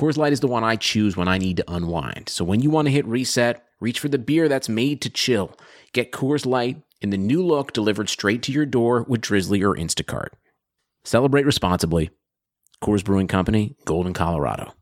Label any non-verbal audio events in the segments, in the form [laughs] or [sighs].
Coors Light is the one I choose when I need to unwind. So when you want to hit reset, reach for the beer that's made to chill. Get Coors Light in the new look delivered straight to your door with Drizzly or Instacart. Celebrate responsibly. Coors Brewing Company, Golden, Colorado.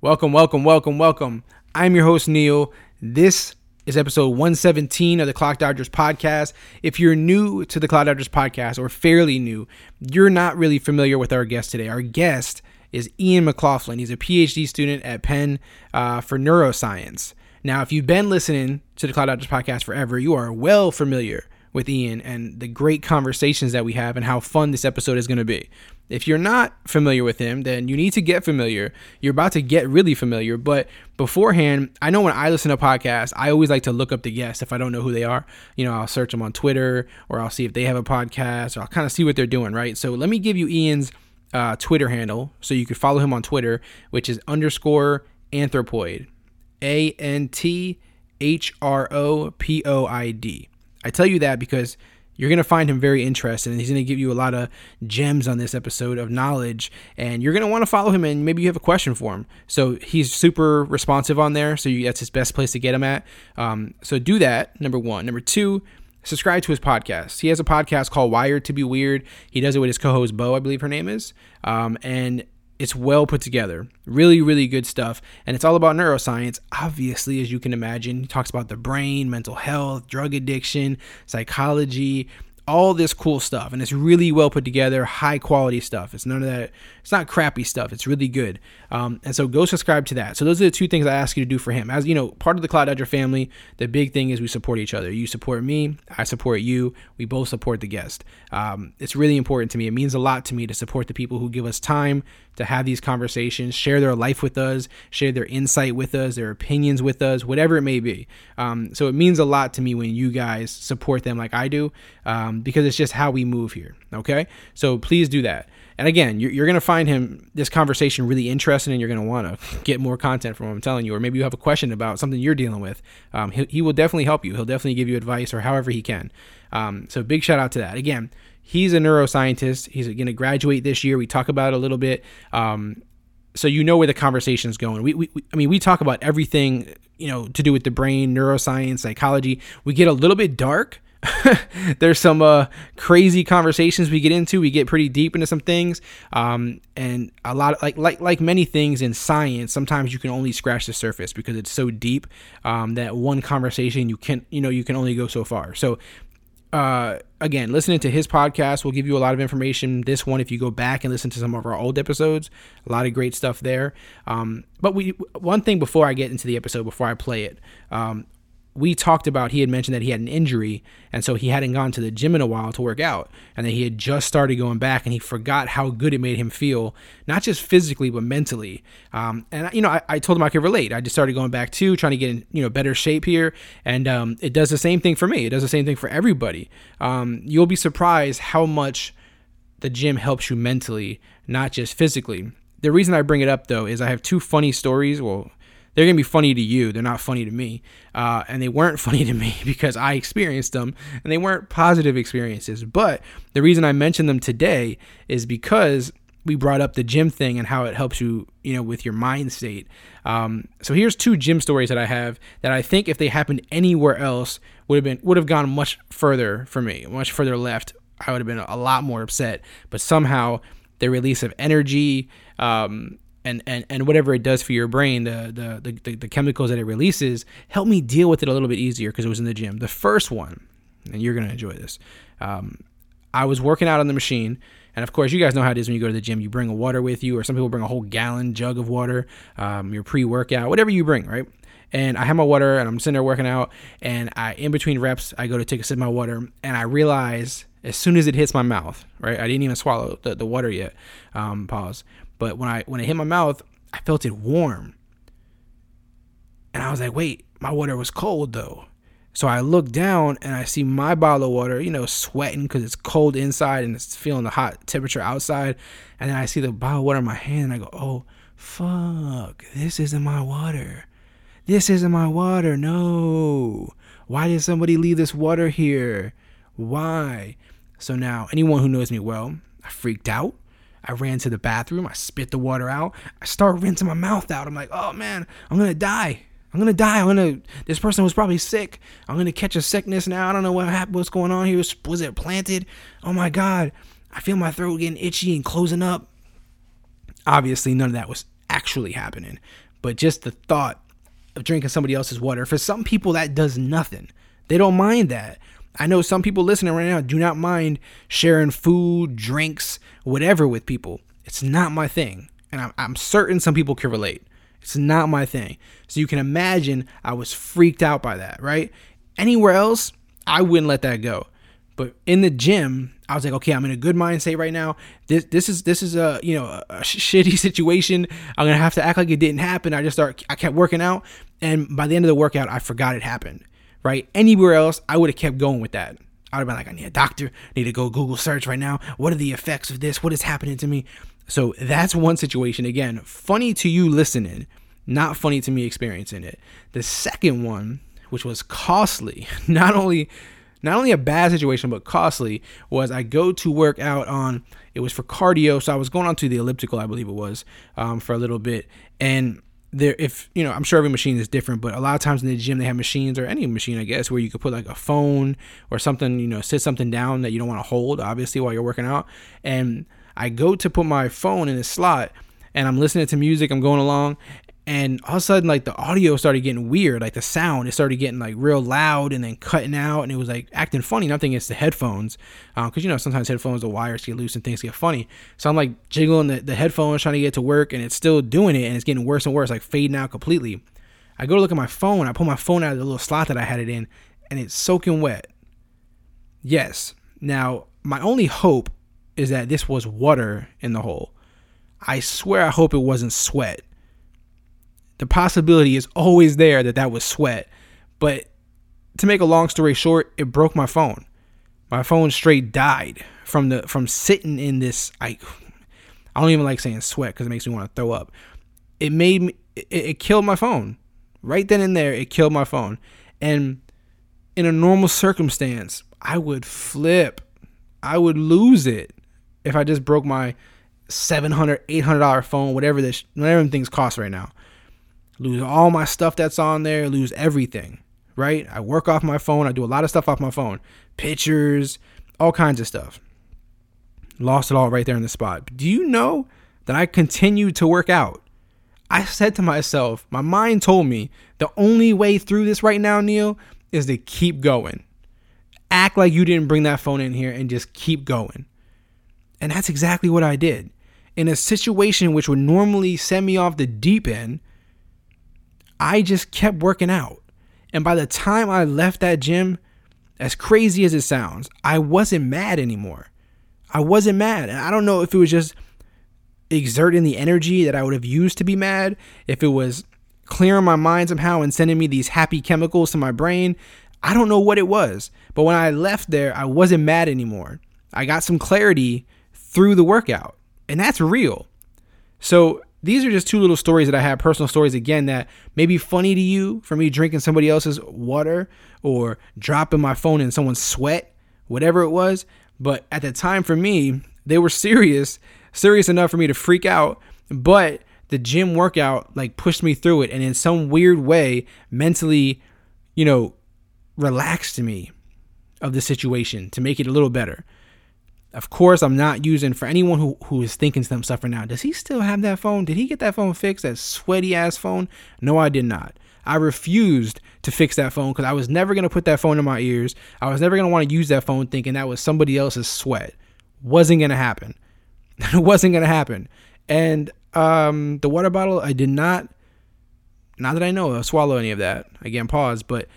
Welcome, welcome, welcome, welcome. I'm your host, Neil. This is episode 117 of the Clock Dodgers podcast. If you're new to the Clock Dodgers podcast or fairly new, you're not really familiar with our guest today. Our guest is Ian McLaughlin. He's a PhD student at Penn uh, for neuroscience. Now, if you've been listening to the Clock Dodgers podcast forever, you are well familiar with Ian and the great conversations that we have and how fun this episode is going to be. If you're not familiar with him, then you need to get familiar. You're about to get really familiar, but beforehand, I know when I listen to podcasts, I always like to look up the guests if I don't know who they are. You know, I'll search them on Twitter or I'll see if they have a podcast or I'll kind of see what they're doing, right? So let me give you Ian's uh, Twitter handle so you can follow him on Twitter, which is underscore anthropoid. A N T H R O P O I D. I tell you that because you're going to find him very interesting and he's going to give you a lot of gems on this episode of knowledge and you're going to want to follow him and maybe you have a question for him so he's super responsive on there so you, that's his best place to get him at um, so do that number one number two subscribe to his podcast he has a podcast called wired to be weird he does it with his co-host bo i believe her name is um, and it's well put together. Really, really good stuff. And it's all about neuroscience, obviously, as you can imagine. He talks about the brain, mental health, drug addiction, psychology, all this cool stuff and it's really well put together high quality stuff it's none of that it's not crappy stuff. It's really good. Um, and so go subscribe to that. So those are the two things i ask you to do for him. As you know part of the clock dodger family the big thing is we support each other. You support me i support you. We both support the guest. Um, it's really important to me. It means a lot to me to support the people who give us time to have these conversations, share their life with us, share their insight with us, their opinions with us, whatever it may be. Um, so it means a lot to me when you guys support them like I do, um, because it's just how we move here. Okay, so please do that. And again, you're, you're going to find him this conversation really interesting, and you're going to want to get more content from him. I'm telling you, or maybe you have a question about something you're dealing with. Um, he, he will definitely help you. He'll definitely give you advice or however he can. Um, so big shout out to that. Again, He's a neuroscientist. He's going to graduate this year. We talk about it a little bit. Um, so you know where the conversation is going. We, we, I mean, we talk about everything, you know, to do with the brain, neuroscience, psychology. We get a little bit dark. [laughs] There's some uh, crazy conversations we get into. We get pretty deep into some things, um, and a lot of, like like like many things in science. Sometimes you can only scratch the surface because it's so deep um, that one conversation you can you know you can only go so far. So uh, again, listening to his podcast will give you a lot of information. This one, if you go back and listen to some of our old episodes, a lot of great stuff there. Um, but we one thing before I get into the episode, before I play it, um, we talked about he had mentioned that he had an injury and so he hadn't gone to the gym in a while to work out and that he had just started going back and he forgot how good it made him feel not just physically but mentally. Um, and you know I, I, told him i could relate. I just started going back too trying to get in you know better shape here and um, it does the same thing for me. It does the same thing for everybody. Um, you'll be surprised how much the gym helps you mentally not just physically. The reason i bring it up though is i have two funny stories. Well they're gonna be funny to you. They're not funny to me, uh, and they weren't [laughs] funny to me because I experienced them, and they weren't positive experiences. But the reason I mentioned them today is because we brought up the gym thing and how it helps you, you know, with your mind state. Um, so here's two gym stories that I have that I think if they happened anywhere else would have been would have gone much further for me, much further left. I would have been a lot more upset. But somehow the release of energy, um, and, and, and whatever it does for your brain, the, the, the, the chemicals that it releases, help me deal with it a little bit easier because it was in the gym. The first one, and you're going to enjoy this, um, I was working out on the machine. And of course, you guys know how it is when you go to the gym. You bring a water with you, or some people bring a whole gallon jug of water, um, your pre workout, whatever you bring, right? And I have my water and I'm sitting there working out. And I, in between reps, I go to take a sip of my water and I realize as soon as it hits my mouth, right? I didn't even swallow the, the water yet. Um, pause. But when I when it hit my mouth, I felt it warm. And I was like, wait, my water was cold though. So I look down and I see my bottle of water, you know, sweating because it's cold inside and it's feeling the hot temperature outside. And then I see the bottle of water in my hand and I go, oh, fuck, this isn't my water. This isn't my water. No. Why did somebody leave this water here? Why? So now, anyone who knows me well, I freaked out. I ran to the bathroom. I spit the water out. I start rinsing my mouth out. I'm like, oh man, I'm gonna die. I'm gonna die. I'm gonna. This person was probably sick. I'm gonna catch a sickness now. I don't know what happened. What's going on here? Was, was it planted? Oh my god! I feel my throat getting itchy and closing up. Obviously, none of that was actually happening, but just the thought of drinking somebody else's water. For some people, that does nothing. They don't mind that. I know some people listening right now do not mind sharing food, drinks, whatever with people. It's not my thing. And I'm, I'm certain some people can relate. It's not my thing. So you can imagine I was freaked out by that, right? Anywhere else, I wouldn't let that go. But in the gym, I was like, okay, I'm in a good mindset right now. This this is this is a you know a [laughs] shitty situation. I'm gonna have to act like it didn't happen. I just start. I kept working out, and by the end of the workout, I forgot it happened. Right? Anywhere else, I would have kept going with that. I'd have been like, I need a doctor. I need to go Google search right now. What are the effects of this? What is happening to me? So that's one situation. Again, funny to you listening, not funny to me experiencing it. The second one, which was costly, [laughs] not only not only a bad situation but costly, was I go to work out on it was for cardio, so I was going on to the elliptical, I believe it was, um, for a little bit, and there if you know i'm sure every machine is different but a lot of times in the gym they have machines or any machine i guess where you could put like a phone or something you know sit something down that you don't want to hold obviously while you're working out. And I go to put my phone in a slot and I'm listening to music, I'm going along, and all of a sudden like the audio started getting weird like the sound it started getting like real loud and then cutting out and it was like acting funny nothing against the headphones because uh, you know sometimes headphones the wires get loose and things get funny so i'm like jiggling the, the headphones trying to get to work and it's still doing it and it's getting worse and worse like fading out completely i go to look at my phone i pull my phone out of the little slot that i had it in and it's soaking wet yes now my only hope is that this was water in the hole. I swear I hope it wasn't sweat. The possibility is always there that that was sweat. But to make a long story short, it broke my phone. My phone straight died from the from sitting in this I I don't even like saying sweat cuz it makes me want to throw up. It made me it, it killed my phone. Right then and there it killed my phone. And in a normal circumstance, I would flip. I would lose it if I just broke my 700 800 dollar phone whatever this whatever things cost right now lose all my stuff that's on there lose everything right? I work off my phone i do a lot of stuff off my phone pictures all kinds of stuff. Lost it all right there in the spot. Do you know that i continued to work out? I said to myself my mind told me the only way through this right now neil is to keep going. Act like you didn't bring that phone in here and just keep going. And that's exactly what I did. In a situation which would normally send me off the deep end, I just kept working out. And by the time I left that gym, as crazy as it sounds, I wasn't mad anymore. I wasn't mad. And I don't know if it was just exerting the energy that I would have used to be mad, if it was clearing my mind somehow and sending me these happy chemicals to my brain. I don't know what it was. But when I left there, I wasn't mad anymore. I got some clarity through the workout. And that's real. So these are just two little stories that I have, personal stories again, that may be funny to you for me drinking somebody else's water or dropping my phone in someone's sweat, whatever it was. But at the time for me, they were serious, serious enough for me to freak out. But the gym workout like pushed me through it and in some weird way mentally, you know, relaxed me of the situation to make it a little better. Of course, I'm not using for anyone who, who is thinking to themselves right now, does he still have that phone? Did he get that phone fixed? That sweaty ass phone? No, I did not. I refused to fix that phone because I was never going to put that phone in my ears. I was never going to want to use that phone thinking that was somebody else's sweat. Wasn't going to happen. [laughs] it wasn't going to happen. And um, the water bottle, I did not, not that I know, swallow any of that. Again, pause, but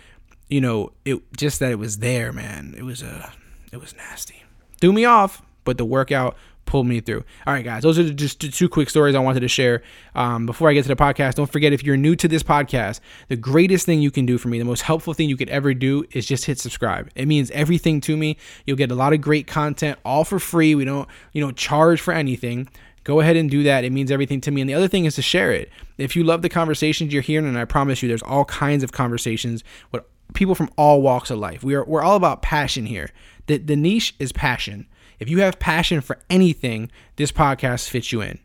you know, it just that it was there, man. It was a, uh, it was nasty threw me off, but the workout pulled me through. All right, guys, those are just two quick stories I wanted to share. Um, before I get to the podcast, don't forget if you're new to this podcast, the greatest thing you can do for me, the most helpful thing you could ever do is just hit subscribe. It means everything to me. You'll get a lot of great content all for free. We don't, you know, charge for anything. Go ahead and do that. It means everything to me. And the other thing is to share it. If you love the conversations you're hearing, and I promise you, there's all kinds of conversations with people from all walks of life. We are we're all about passion here. The the niche is passion. If you have passion for anything, this podcast fits you in.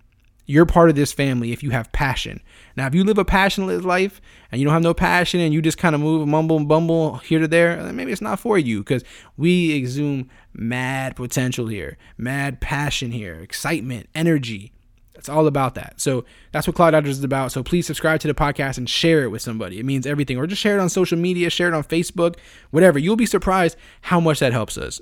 You're part of this family if you have passion. Now, if you live a passionless life and you don't have no passion and you just kind of move, mumble, and bumble here to there, maybe it's not for you because we exhume mad potential here, mad passion here, excitement, energy. It's all about that. So that's what Clock Dodgers is about. So please subscribe to the podcast and share it with somebody. It means everything. Or just share it on social media, share it on Facebook, whatever. You'll be surprised how much that helps us.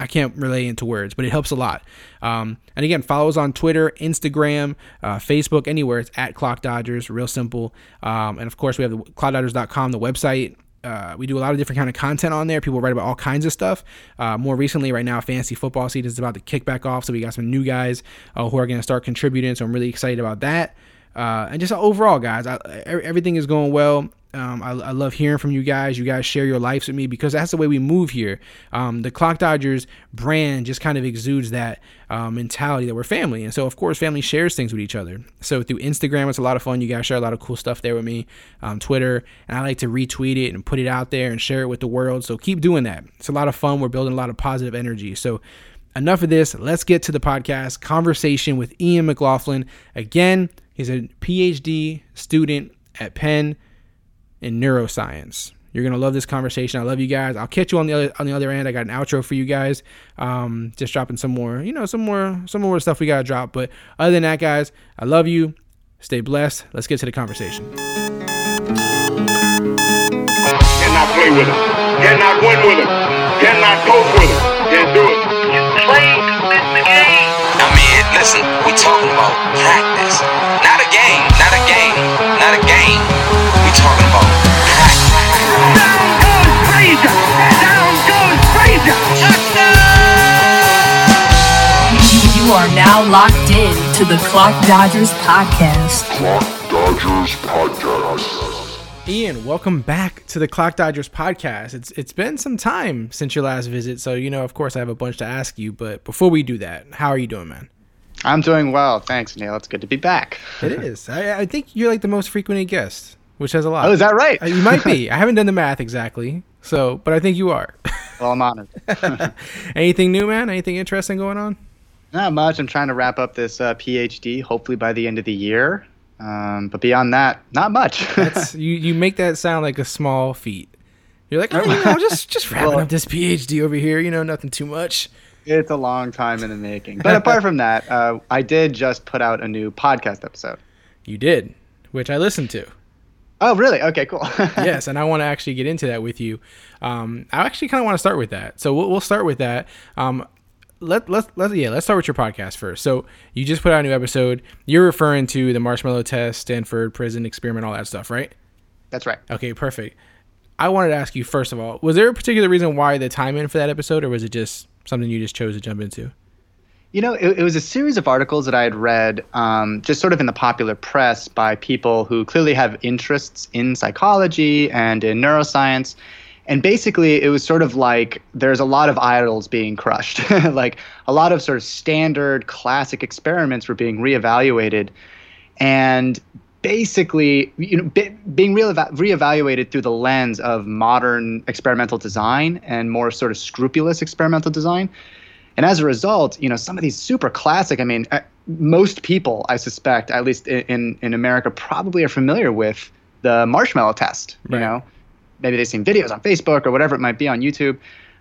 I can't relay into words, but it helps a lot. Um, and again, follow us on Twitter, Instagram, uh, Facebook, anywhere. It's at Clock Dodgers, real simple. Um, and of course, we have the clockdodgers.com, the website. Uh, we do a lot of different kind of content on there. People write about all kinds of stuff. Uh, more recently, right now, fantasy football season is about to kick back off, so we got some new guys uh, who are going to start contributing. So I'm really excited about that. Uh, and just overall, guys, I, everything is going well. Um, I, I, love hearing from you guys. You guys share your lives with me because that's the way we move here. Um, the Clock Dodgers brand just kind of exudes that uh, mentality that we're family. And so, of course, family shares things with each other. So, through Instagram, it's a lot of fun. You guys share a lot of cool stuff there with me. Um, Twitter, and I like to retweet it and put it out there and share it with the world. So, keep doing that. It's a lot of fun. We're building a lot of positive energy. So, enough of this. Let's get to the podcast conversation with Ian McLaughlin. Again, he's a PhD student at Penn in neuroscience. You're gonna love this conversation. I love you guys. I'll catch you on the other on the other end. I got an outro for you guys. Um, just dropping some more, you know, some more some more stuff we gotta drop. But other than that, guys, I love you. Stay blessed. Let's get to the conversation. Cannot play with him. Cannot win with him. Cannot coach with him. Can't do it. You play to the game. I mean, listen, we talking about practice, not a game, not a game, not a game. We talking about locked in to the Clock Dodgers podcast. Clock Dodgers Podcast. Ian, welcome back to the Clock Dodgers podcast. It's it's been some time since your last visit, so you know, of course, I have a bunch to ask you. But before we do that, how are you doing, man? I'm doing well, thanks, Neil. It's good to be back. It is. I, I think you're like the most frequented guest, which has a lot. Oh, is that right? Uh, you might be. [laughs] I haven't done the math exactly, so but I think you are. Well, I'm honored. [laughs] Anything new, man? Anything interesting going on? Not much. I'm trying to wrap up this uh, PhD, hopefully by the end of the year. Um, but beyond that, not much. [laughs] That's you. You make that sound like a small feat. You're like, oh, you know, just just wrapping Well- up this PhD over here. You know, nothing too much. it's a long time in the making. But apart from that, uh, I did just put out a new podcast episode. You did, which I listened to. Oh, really? Okay, cool. [laughs] yes, and I want to actually get into that with you. Um, I actually kind of want to start with that. So we'll, we'll start with that. Um, let let let yeah, let's start with your podcast first. So you just put out a new episode. You're referring to the marshmallow test, Stanford prison experiment, all that stuff, right? That's right. Okay, perfect. I wanted to ask you first of all, was there a particular reason why the time in for that episode, or was it just something you just chose to jump into? You know, it, it was a series of articles that I had read, um, just sort of in the popular press, by people who clearly have interests in psychology and in neuroscience. And basically, it was sort of like there's a lot of idols being crushed. [laughs] like a lot of sort of standard classic experiments were being reevaluated. And basically, you know, be, being reeva- reevaluated through the lens of modern experimental design and more sort of scrupulous experimental design. And as a result, you know, some of these super classic, I mean, uh, most people, I suspect, at least in, in, America, probably are familiar with the marshmallow test. You know, maybe they've seen videos on Facebook or whatever it might be on YouTube.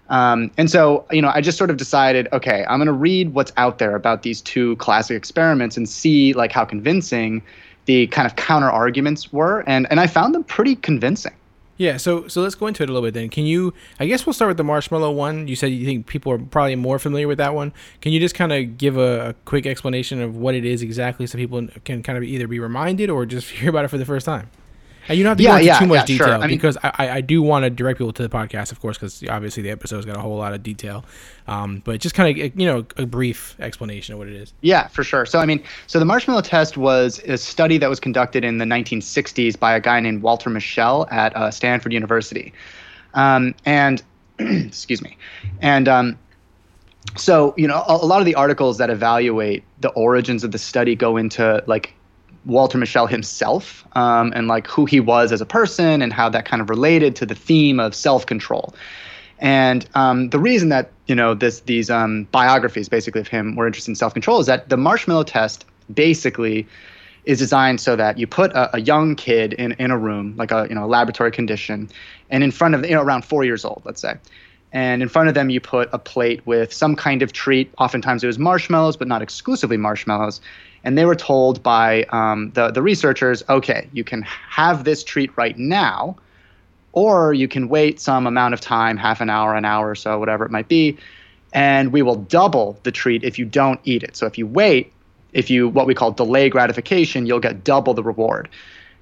Um, and so, you know, I just sort of decided, okay, I'm going to read what's out there about these two classic experiments and see like how convincing the kind of counter arguments were. And, and I found them pretty convincing. Yeah, so so let's go into it a little bit then. Can you? I guess we'll start with the marshmallow one. You said you think people are probably more familiar with that one. Can you just kind of give a, a quick explanation of what it is exactly, so people can kind of either be reminded or just [laughs] hear about it for the first time? And you don't have to Yeah, go into yeah, too much yeah, sure. detail I mean- because I, I, do want to direct people to the podcast, of course, because obviously the episode's got a whole lot of detail. Um, but just kind of you know a brief explanation of what it is. Yeah, for sure. So, I mean, so the marshmallow test was a study that was conducted in the 1960s by a guy named Walter Mischel at uh, Stanford University. Um, and, [clears throat] excuse me. And um, so, you know, a, a lot of the articles that evaluate the origins of the study go into like Walter Mischel himself um, and like who he was as a person and how that kind of related to the theme of self control. And um, the reason that you know this these um, biographies basically of him were interested in self control is that the marshmallow test basically is designed so that you put a, a young kid in, in a room like a you know a laboratory condition, and in front of you know around four years old, let's say, and in front of them you put a plate with some kind of treat. Oftentimes it was marshmallows, but not exclusively marshmallows. And they were told by um, the the researchers, okay, you can have this treat right now or you can wait some amount of time half an hour an hour or so whatever it might be and we will double the treat if you don't eat it. So if you wait if you what we call delay gratification you'll get double the reward.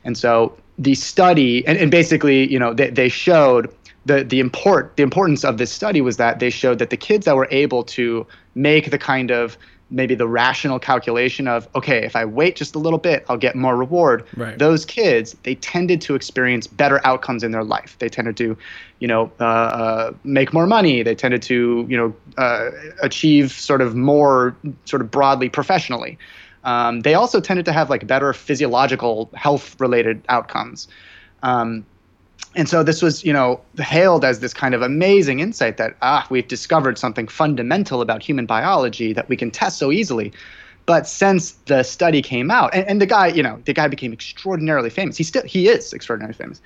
And so the study and, and basically you know they, they showed the the import the importance of this study was that they showed that the kids that were able to make the kind of maybe the rational calculation of okay if i wait just a little bit i'll get more reward. Right. those kids they tended to experience better outcomes in their life. They tended to you know uh, uh, make more money. They tended to you know uh, achieve sort of more sort of broadly professionally. Um, they also tended to have like better physiological health related outcomes. Um, and so this was, you know, hailed as this kind of amazing insight that ah, we've discovered something fundamental about human biology that we can test so easily. But since the study came out, and, and the guy, you know, the guy became extraordinarily famous. He still he is extraordinarily famous.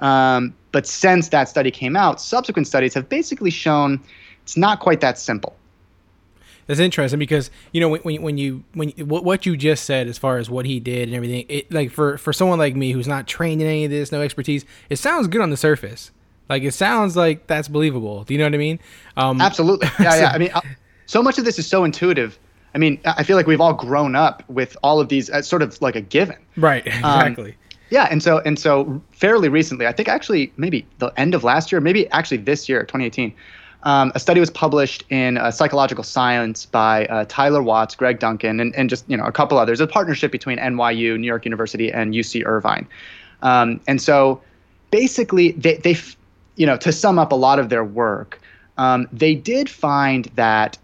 Um, but since that study came out, subsequent studies have basically shown it's not quite that simple. That's interesting because you know when, when, when you when you- what, what you just said as far as what he did and everything, it like for for someone like me who's not trained in any of this, no expertise, it sounds good on the surface. Like it sounds like that's believable. Do you know what I mean? Um, Absolutely. [laughs] Yeah, yeah. I mean, uh, so much of this is so intuitive. I mean, I feel like we've all grown up with all of these as sort of like a given. Right. [laughs] Exactly. Yeah, and so and so fairly recently, I think actually maybe the end of last year, maybe actually this year, 2018, um, a study was published in uh, Psychological Science by uh, Tyler Watts, Greg Duncan, and, and just you know a couple others. A partnership between NYU, New York University, and UC Irvine. Um, and so basically, they they you know to sum up a lot of their work, um, they did find that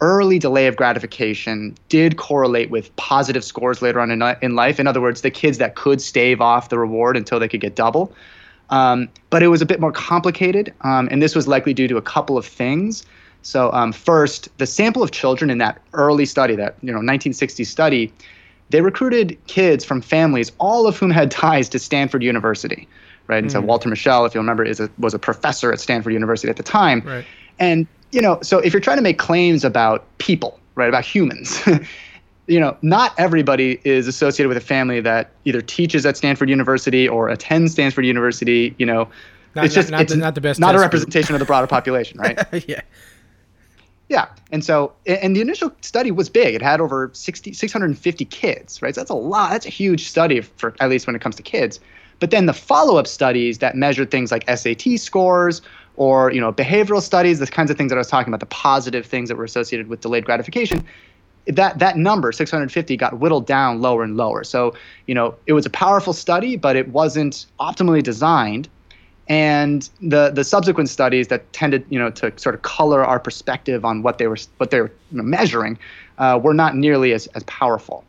early delay of gratification did correlate with positive scores later on in, in life. In other words, the kids that could stave off the reward until they could get double. Um, but it was a bit more complicated, um, and this was likely due to a couple of things. So um, first, the sample of children in that early study, that you know 1960 study, they recruited kids from families, all of whom had ties to Stanford University, right? And so Walter Mischel, if you remember, is a, was a professor at Stanford University at the time. Right. And you know, so if you're trying to make claims about people, right, about humans, [laughs] you know, not everybody is associated with a family that either teaches at Stanford University or attends Stanford University. You know, Not- it's just not- not it's the- not the best not a test group. representation of the broader population, right? [laughs] yeah. Yeah. And so, and the initial study was big. It had over 60, 650 kids, right? So that's a lot. That's a huge study for at least when it comes to kids. But then the follow-up studies that measured things like SAT scores or, you know, behavioral studies, the kinds of things that I was talking about, the positive things that were associated with delayed gratification, that that number 650 got whittled down lower and lower. So, you know, it was a powerful study, but it wasn't optimally designed. And the the subsequent studies that tended you know to sort of color our perspective on what they were what they were measuring uh, were not nearly as, as powerful.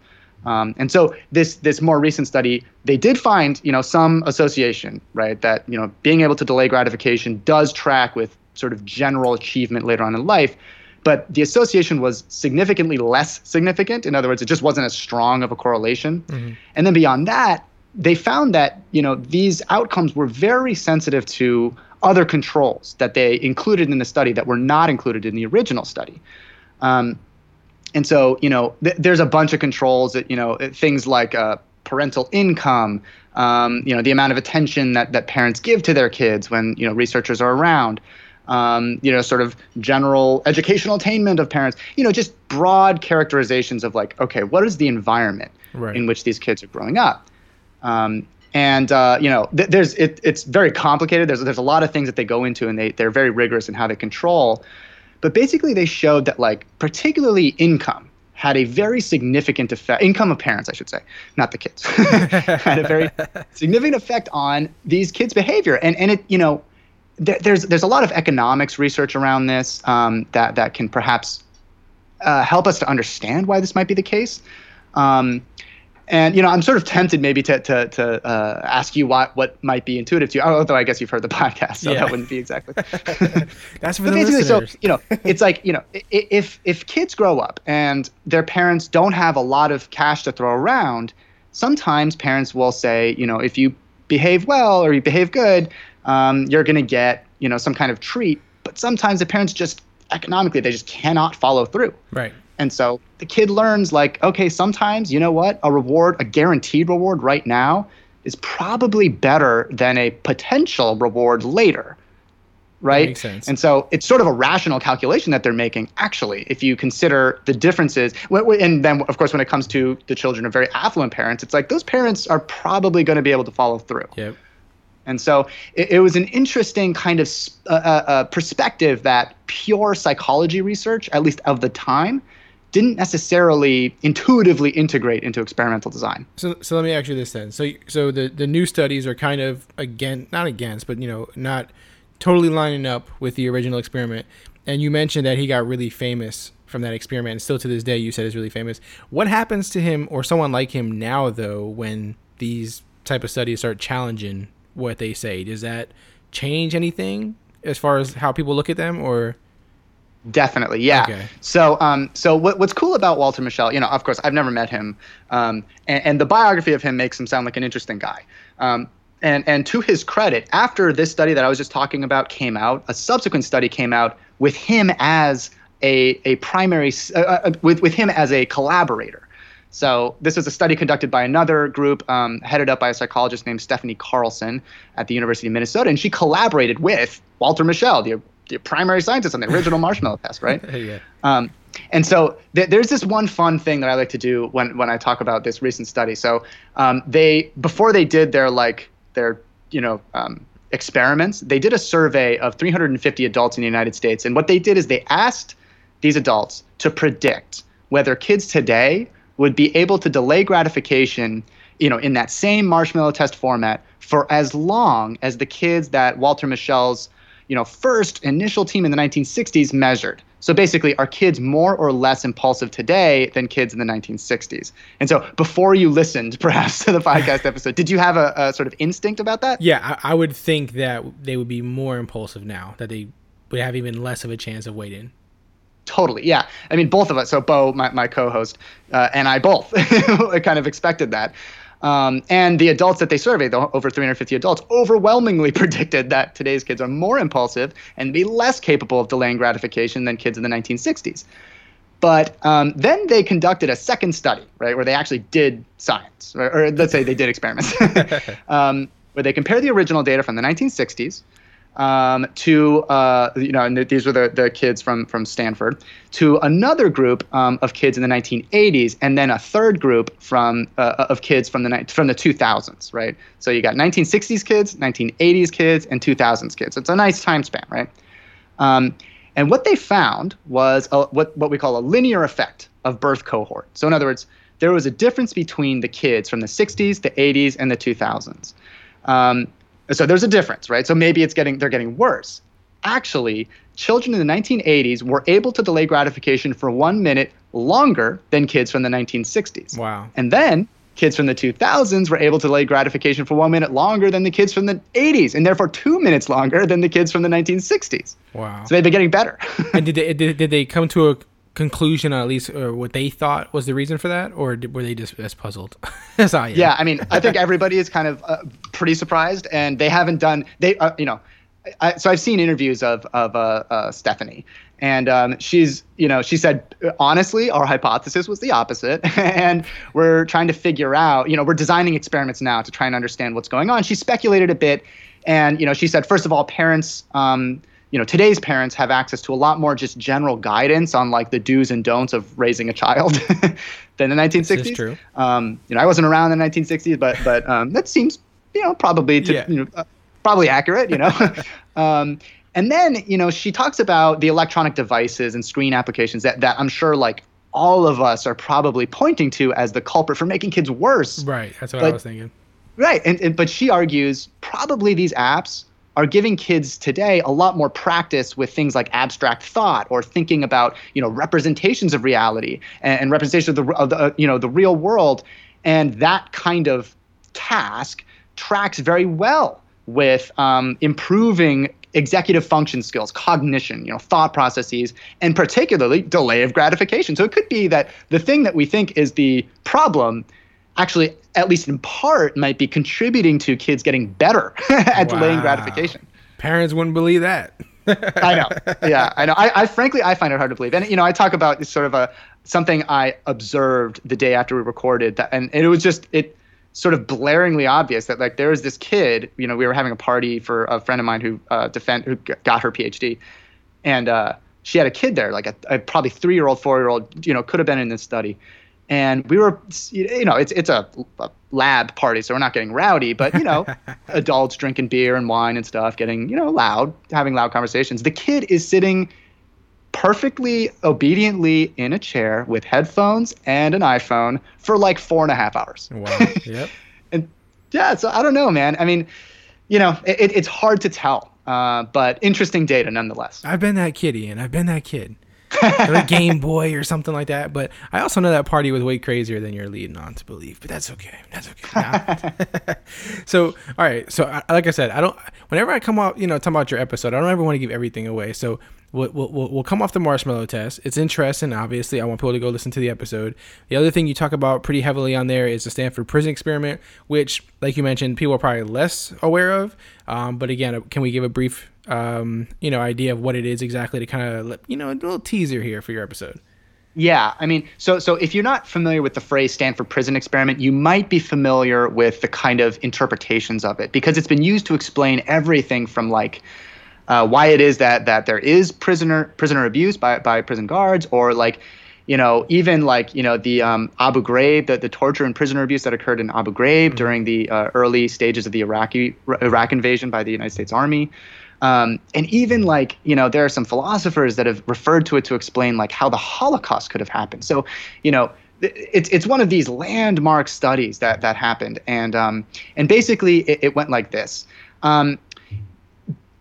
Um, and so this this more recent study they did find you know some association right that you know being able to delay gratification does track with sort of general achievement later on in life but the association was significantly less significant in other words it just wasn't as strong of a correlation and then beyond that they found that you know these outcomes were very sensitive to other controls that they included in the study that were not included in the original study. Um, and so you know th- there's a bunch of controls that you know things like uh, parental income, um, you know the amount of attention that that parents give to their kids when you know researchers are around. Um, you know, sort of general educational attainment of parents, you know, just broad characterizations of like, okay, what is the environment Right. in which these kids are growing up? Um, and uh, you know, th- there's it, it's very complicated. There's there's a lot of things that they go into, and they they're very rigorous in how they control. But basically, they showed that like particularly income had a very significant effect. Income of parents, I should say, not the kids, [laughs] had a very [laughs] significant effect on these kids' behavior. And and it you know, there, there's there's a lot of economics research around this um, that that can perhaps uh, help us to understand why this might be the case. Um, and you know, I'm sort of tempted maybe to to, to uh, ask you what what might be intuitive to you. Although I guess you've heard the [laughs] podcast, so Yeah. that wouldn't be exactly. [laughs] That's for But the basically, so you know, it's like you know, if if kids grow up and their parents don't have a lot of cash to throw around, sometimes parents will say, you know, if you behave well or you behave good, um, you're going to get you know some kind of treat. But sometimes the parents just economically they just cannot follow through. right. And so the kid learns like, okay, sometimes, you know what, a reward, a guaranteed reward right now is probably better than a potential reward later. Right? makes sense. And so it's sort of a rational calculation that they're making, actually, if you consider the differences. And then, of course, when it comes to the children of very affluent parents, it's like those parents are probably going to be able to follow through. Yep. And so it, it was an interesting kind of uh, uh, uh, perspective that pure psychology research, at least of the time, didn't necessarily intuitively integrate into experimental design. So, so let me ask you this then. So, so the the new studies are kind of again, not against, but you know, not totally lining up with the original experiment. And you mentioned that he got really famous from that experiment, and still to this day, you said is really famous. What happens to him or someone like him now, though, when these type of studies start challenging what they say? Does that change anything as far as how people look at them, or Definitely, yeah. Okay. So, um, so what, what's cool about Walter Mischel? You know, of course, I've never met him, um, and, and the biography of him makes him sound like an interesting guy. Um, and and to his credit, after this study that I was just talking about came out, a subsequent study came out with him as a a primary uh, uh, with with him as a collaborator. So this was a study conducted by another group headed headed up by a psychologist named Stephanie Carlson at the University of Minnesota, and she collaborated with Walter Mischel, the, the primary scientist on the original [laughs] marshmallow test, right? [laughs] yeah, Um, and so th- there's this one fun thing that I like to do when, when I talk about this recent study. So um, they before they did their like their you know um, experiments, they did a survey of 350 adults in the United States, and what they did is they asked these adults to predict whether kids today would be able to delay gratification, you know, in that same marshmallow test format for as long as the kids that Walter Mischel's, you know, first initial team in the 1960s measured. So basically, are kids more or less impulsive today than kids in the 1960s? And so, before you listened, [laughs] perhaps to the podcast [laughs] episode, did you have a, a sort of instinct about that? yeah, I, I would think that they would be more impulsive now that they would have even less of a chance of waiting. Totally, yeah. I mean, both of us. So Bo, my, my co-host, uh, and I both [laughs] kind of expected that. Um, and the adults that they surveyed, the over 350 adults, overwhelmingly [laughs] predicted that today's kids are more impulsive and be less capable of delaying gratification than kids in the 1960s. But um, then they conducted a second study, right, where they actually did science, or, or let's say they did experiments, [laughs] um, where they compared the original data from the 1960s um, to uh, you know, and these were the, the kids from from Stanford, to another group um, of kids in the 1980s, and then a third group from uh, of kids from the from the 2000s, right? So you got 1960s kids, 1980s kids, and 2000s kids. It's a nice time span, right? Um, and what they found was a, what what we call a linear effect of birth cohort. So in other words, there was a difference between the kids from the 60s, the 80s, and the 2000s. So there's a difference, right? So maybe it's getting they're getting worse. Actually, children in the 1980s were able to delay gratification for one minute longer than kids from the 1960s. Wow. And then kids from the 2000s were able to delay gratification for one minute longer than the kids from the 80s, and therefore two minutes longer than the kids from the 1960s. Wow. So they've been getting better. and did they did, did they come to a conclusion, or at least or what they thought was the reason for that, or did, were they just as puzzled [laughs] as I am? Yeah, I mean, I think everybody is kind of uh, pretty surprised, and they haven't done they, uh, you know, I, so I've seen interviews of of uh, uh, Stephanie, and um, she's, you know, she said honestly, our hypothesis was the opposite, [laughs] and we're trying to figure out, you know, we're designing experiments now to try and understand what's going on. She speculated a bit, and you know, she said first of all, parents. Um, you know, today's parents have access to a lot more just general guidance on like the do's and don'ts of raising a child [laughs] than the 1960s. This is true. Um, you know, I wasn't around in the 1960s, but but um, that seems you know, probably to, Yeah. you know, uh, probably accurate, you know. [laughs] um, and then, you know, she talks about the electronic devices and screen applications that, that I'm sure like all of us are probably pointing to as the culprit for making kids worse. Right. That's what I was thinking. Right. And, and but she argues probably these apps are giving kids today a lot more practice with things like abstract thought or thinking about you know representations of reality and, and representation of the, of the uh, you know the real world. And that kind of task tracks very well with um, improving executive function skills cognition you know thought processes and particularly delay of gratification. So it could be that the thing that we think is the problem actually at least in part might be contributing to kids getting better [laughs] at delaying gratification Parents wouldn't believe that. I know. Yeah, I know. I, I frankly I find it hard to believe. And you know, I talk about this sort of a something I observed the day after we recorded that and, it was just it sort of blaringly obvious that like there was this kid, you know, we were having a party for a friend of mine who uh defend who g- got her PhD and uh she had a kid there, like a, a probably three year old, four year old, you know, could have been in this study. And we were, you know, it's it's a, a lab party, so we're not getting rowdy, but you know, [laughs] adults drinking beer and wine and stuff, getting you know loud, having loud conversations. The kid is sitting perfectly obediently in a chair with headphones and an iPhone for like four and a half hours. Wow. [laughs] yep. And yeah, so I don't know, man. I mean, you know, it, it- it's hard to tell, uh, but interesting data nonetheless. I've been that kid, Ian. I've been that kid. [laughs] or a Game Boy or something like that. But I also know that party was way crazier than you're leading on to believe. But that's okay. That's okay. [laughs] So, all right. So, I, like I said, I don't. Whenever I come out, you know, talk about your episode, I don't ever want to give everything away. So. We'll, we'll, we'll come off the marshmallow test. It's interesting, obviously. I want people to go listen to the episode. The other thing you talk about pretty heavily on there is the Stanford prison experiment, which, like you mentioned, people are probably less aware of. Um, but again, can we give a brief um, you know, idea of what it is exactly to kind of, you know, a little teaser here for your episode. Yeah, I mean, so so if you're not familiar with the phrase Stanford prison experiment, you might be familiar with the kind of interpretations of it because it's been used to explain everything from like uh, why it is that that there is prisoner prisoner abuse by by prison guards or like you know even like you know the um, Abu Ghraib the, the torture and prisoner abuse that occurred in Abu Ghraib during the uh, early stages of the Iraqi Iraq invasion by the United States Army. Um, and even like you know there are some philosophers that have referred to it to explain like how the Holocaust could have happened. So you know it's it's one of these landmark studies that that happened, and um, and basically it, it went like this. Um,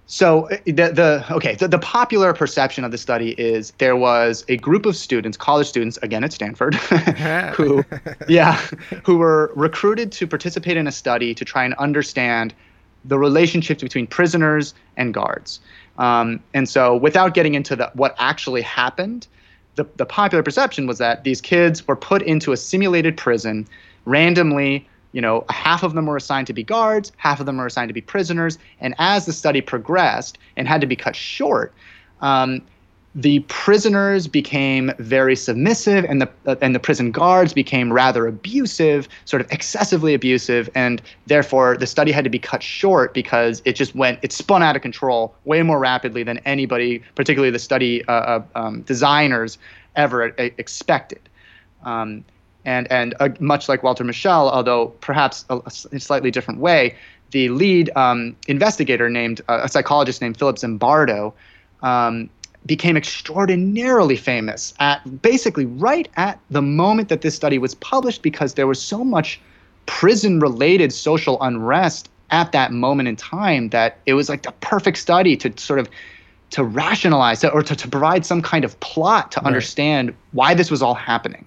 so uh, the the okay the, the popular perception of the study is there was a group of students, college students, again at Stanford, [laughs] who [laughs] yeah, who were recruited to participate in a study to try and understand the relationships between prisoners and guards. Um, and so, without getting into the, what actually happened, the, the popular perception was that these kids were put into a simulated prison randomly. You know, half of them were assigned to be guards, half of them were assigned to be prisoners. And as the study progressed and had to be cut short, um, the prisoners became very submissive and the uh, and the prison guards became rather abusive sort of excessively abusive and therefore the study had to be cut short because it just went it spun out of control way more rapidly than anybody particularly the study uh, uh, um, designers ever expected. Um, and and uh, much like Walter Mischel, although perhaps a, a slightly different way, the lead um, investigator named uh, a psychologist named Philip Zimbardo um, became extraordinarily famous at basically right at the moment that this study was published because there was so much prison-related social unrest at that moment in time that it was like the perfect study to sort of to rationalize or to, to provide some kind of plot to understand why this was all happening.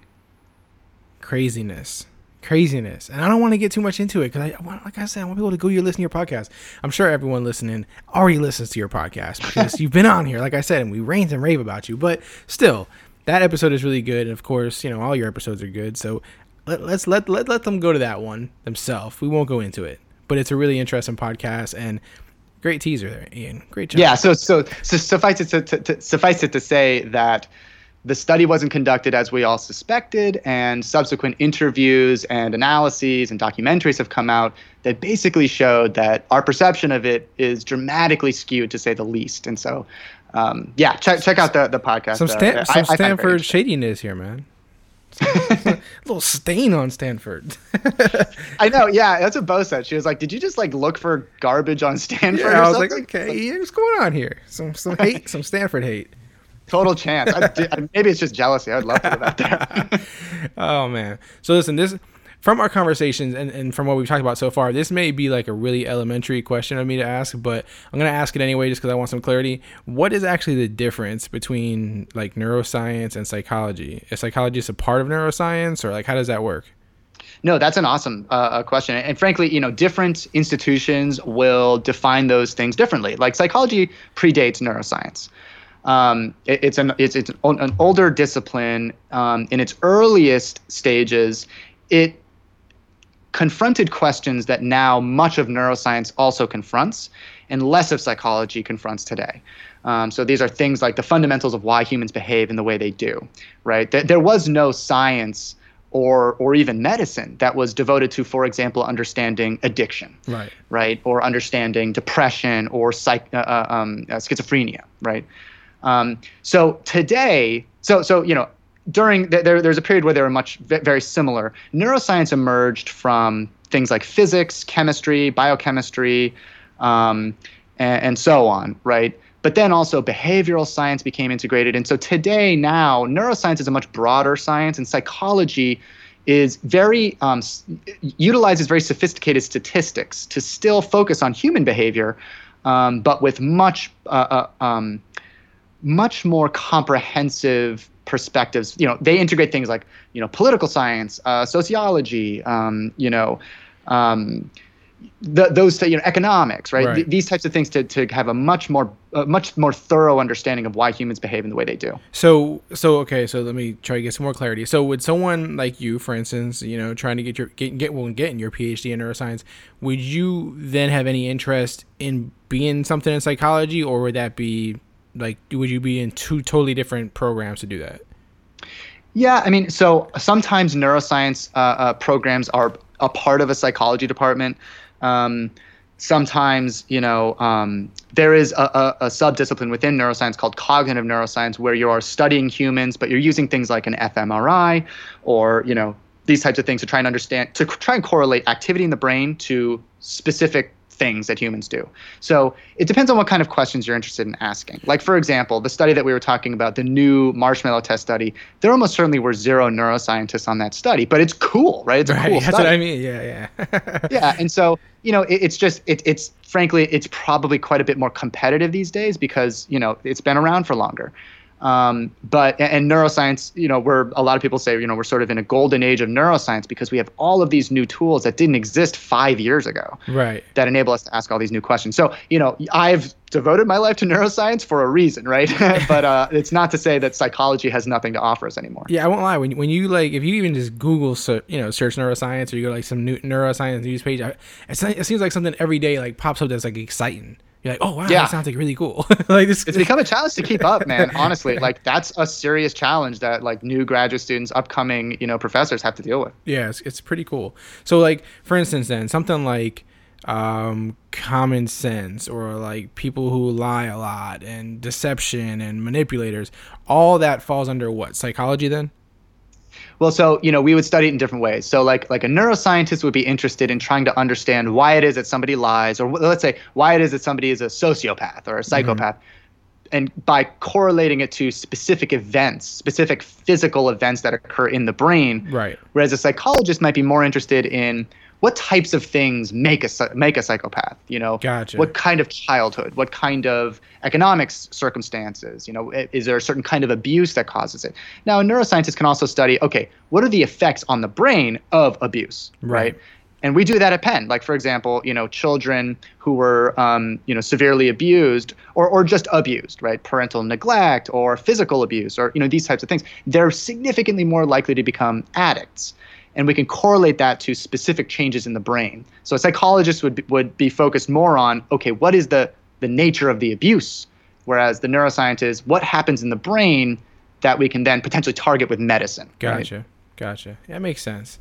Craziness. Craziness. And I don't want to get too much into it because, I, like I said, I want people to go you listen to your podcast. I'm sure everyone listening already listens to your podcast because [laughs] you've been on here, like I said, and we rant and rave about you. But still, that episode is really good. And of course, you know, all your episodes are good. So let, let's let, let, let them go to that one themselves. We won't go into it. But it's a really interesting podcast and great teaser there, Ian. Great job. Yeah, so so, so suffice it to, to, to suffice it to say that the study wasn't conducted as we all suspected, and subsequent interviews and analyses and documentaries have come out that basically showed that our perception of it is dramatically skewed, to say the least. And so, um, yeah, check check out the the podcast. Some, Uh, Stan- I- some I find it very Stanford interesting. shadiness here, man. [laughs] a little stain on Stanford. I know. Yeah, that's what Bo said. She was like, "Did you just like look for garbage on Stanford?" yeah, or I was like, okay, yeah, what's going on here? Some some hate, [laughs] some Stanford hate. Total chance. I maybe it's just jealousy. I'd love to live out there. Oh man. So listen, this from our conversations and, and from what we've talked about so far, this may be like a really elementary question of me to ask, but I'm gonna ask it anyway just because I want some clarity. What is actually the difference between like neuroscience and psychology? Is psychology just a part of neuroscience, or like how does that work? No, that's an awesome uh, uh, question. And frankly, you know, different institutions will define those things differently. Like psychology predates neuroscience. Um, it- it's an it's, it's an, older discipline. Um, in its earliest stages, it confronted questions that now much of neuroscience also confronts, and less of psychology confronts today. Um, so these are things like the fundamentals of why humans behave in the way they do, right? There, there was no science or or even medicine that was devoted to, for example, understanding addiction, Right. right, or understanding depression or psych, uh, uh, um, uh, schizophrenia, right? Um, so today, so so you know, during th- there, there's a period where they were much very similar. Neuroscience emerged from things like physics, chemistry, biochemistry, um, and, and so on, right? But then also behavioral science became integrated, and so today now neuroscience is a much broader science, and psychology is very um, utilizes very sophisticated statistics to still focus on human behavior, um, but with much uh, uh, um, much more comprehensive perspectives. You know, they integrate things like you know political science, uh, sociology, um, you know. Um, the, those you know economics right, Right. Th- these types of things to, to have a much more a much more thorough understanding of why humans behave in the way they do So so okay, so let me try to get some more clarity. So would someone like you, for instance, you know, trying to get your get get well getting your PhD in neuroscience, would you then have any interest in being something in psychology, or would that be like would you be in two totally different programs to do that? Yeah, I mean, so sometimes neuroscience uh, uh, programs are a part of a psychology department. Um, sometimes, you know, um, there is a, a, a subdiscipline within neuroscience called cognitive neuroscience where you are studying humans, but you're using things like an fMRI or, you know, these types of things to try and understand, to try and correlate activity in the brain to specific things that humans do. So it depends on what kind of questions you're interested in asking. Like, for example, the study that we were talking about, the new marshmallow test study, there almost certainly were zero neuroscientists on that study, but it's cool, right? It's a cool That's study. what I mean. Yeah, yeah. [laughs] yeah, and so you know, it, it's just it, it's frankly it's probably quite a bit more competitive these days because you know it's been around for longer. Um, but and- neuroscience, you know, we're a lot of people say you know we're sort of in a golden age of neuroscience because we have all of these new tools that didn't exist five years ago right. that enable us to ask all these new questions. So, you know, I've devoted my life to neuroscience for a reason, right? [laughs] but uh, it's not to say that psychology has nothing to offer us anymore. Yeah, I won't lie. When when you like, if you even just Google, so, you know, search neuroscience, or you go like some new neuroscience news page, I- it seems like something every day like pops up that's like exciting. You're like, oh wow, Yeah. that sounds like really cool. [laughs] like this. It's become a challenge to keep up, man. Honestly, like that's a serious challenge that like new graduate students, upcoming, you know, professors have to deal with. Yeah, it's, it's pretty cool. So, like, for instance, then something like um, common sense or like people who lie a lot and deception and manipulators, all that falls under what psychology then? Well, so you know, we would study it in different ways. So, like, like a neuroscientist would be interested in trying to understand why it is that somebody lies, or let's say why it is that somebody is a sociopath or a mm-hmm. psychopath, and by correlating it to specific events, specific physical events that occur in the brain. Right. Whereas a psychologist might be more interested in what types of things make a make a psychopath. You know, Gotcha. what kind of childhood, what kind of economic circumstances. You know, is there a certain kind of abuse that causes it? Now, a neuroscientist can also study. Okay, what are the effects on the brain of abuse? Right. And we do that at Penn. Like, for example, you know, children who were, um, you know, severely abused or, or just abused, right? Parental neglect or physical abuse or, you know, these types of things. They're significantly more likely to become addicts. And we can correlate that to specific changes in the brain. So a psychologist would be, would be focused more on, okay, what is the, the nature of the abuse? Whereas the neuroscientist, what happens in the brain that we can then potentially target with medicine. right? Gotcha. Gotcha. That makes sense.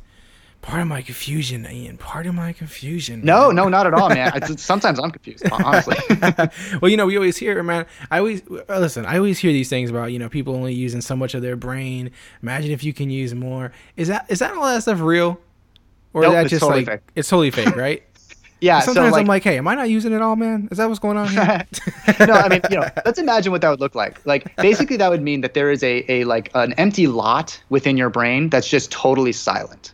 Pardon my confusion, Ian. Part of my confusion. No, man. no, not at all, man. It's, sometimes I'm confused, honestly. [laughs] well, you know, we always hear, man. I always uh, listen. I always hear these things about you know people only using so much of their brain. Imagine if you can use more. Is that is that all that stuff real, or Nope, is that just totally like fake. it's totally fake, right? [laughs] yeah. Sometimes so like, I'm like, hey, am I not using it all, man? Is that what's going on here? [laughs] no, I mean, you know, let's imagine what that would look like. Like, basically, that would mean that there is a, a like an empty lot within your brain that's just totally silent,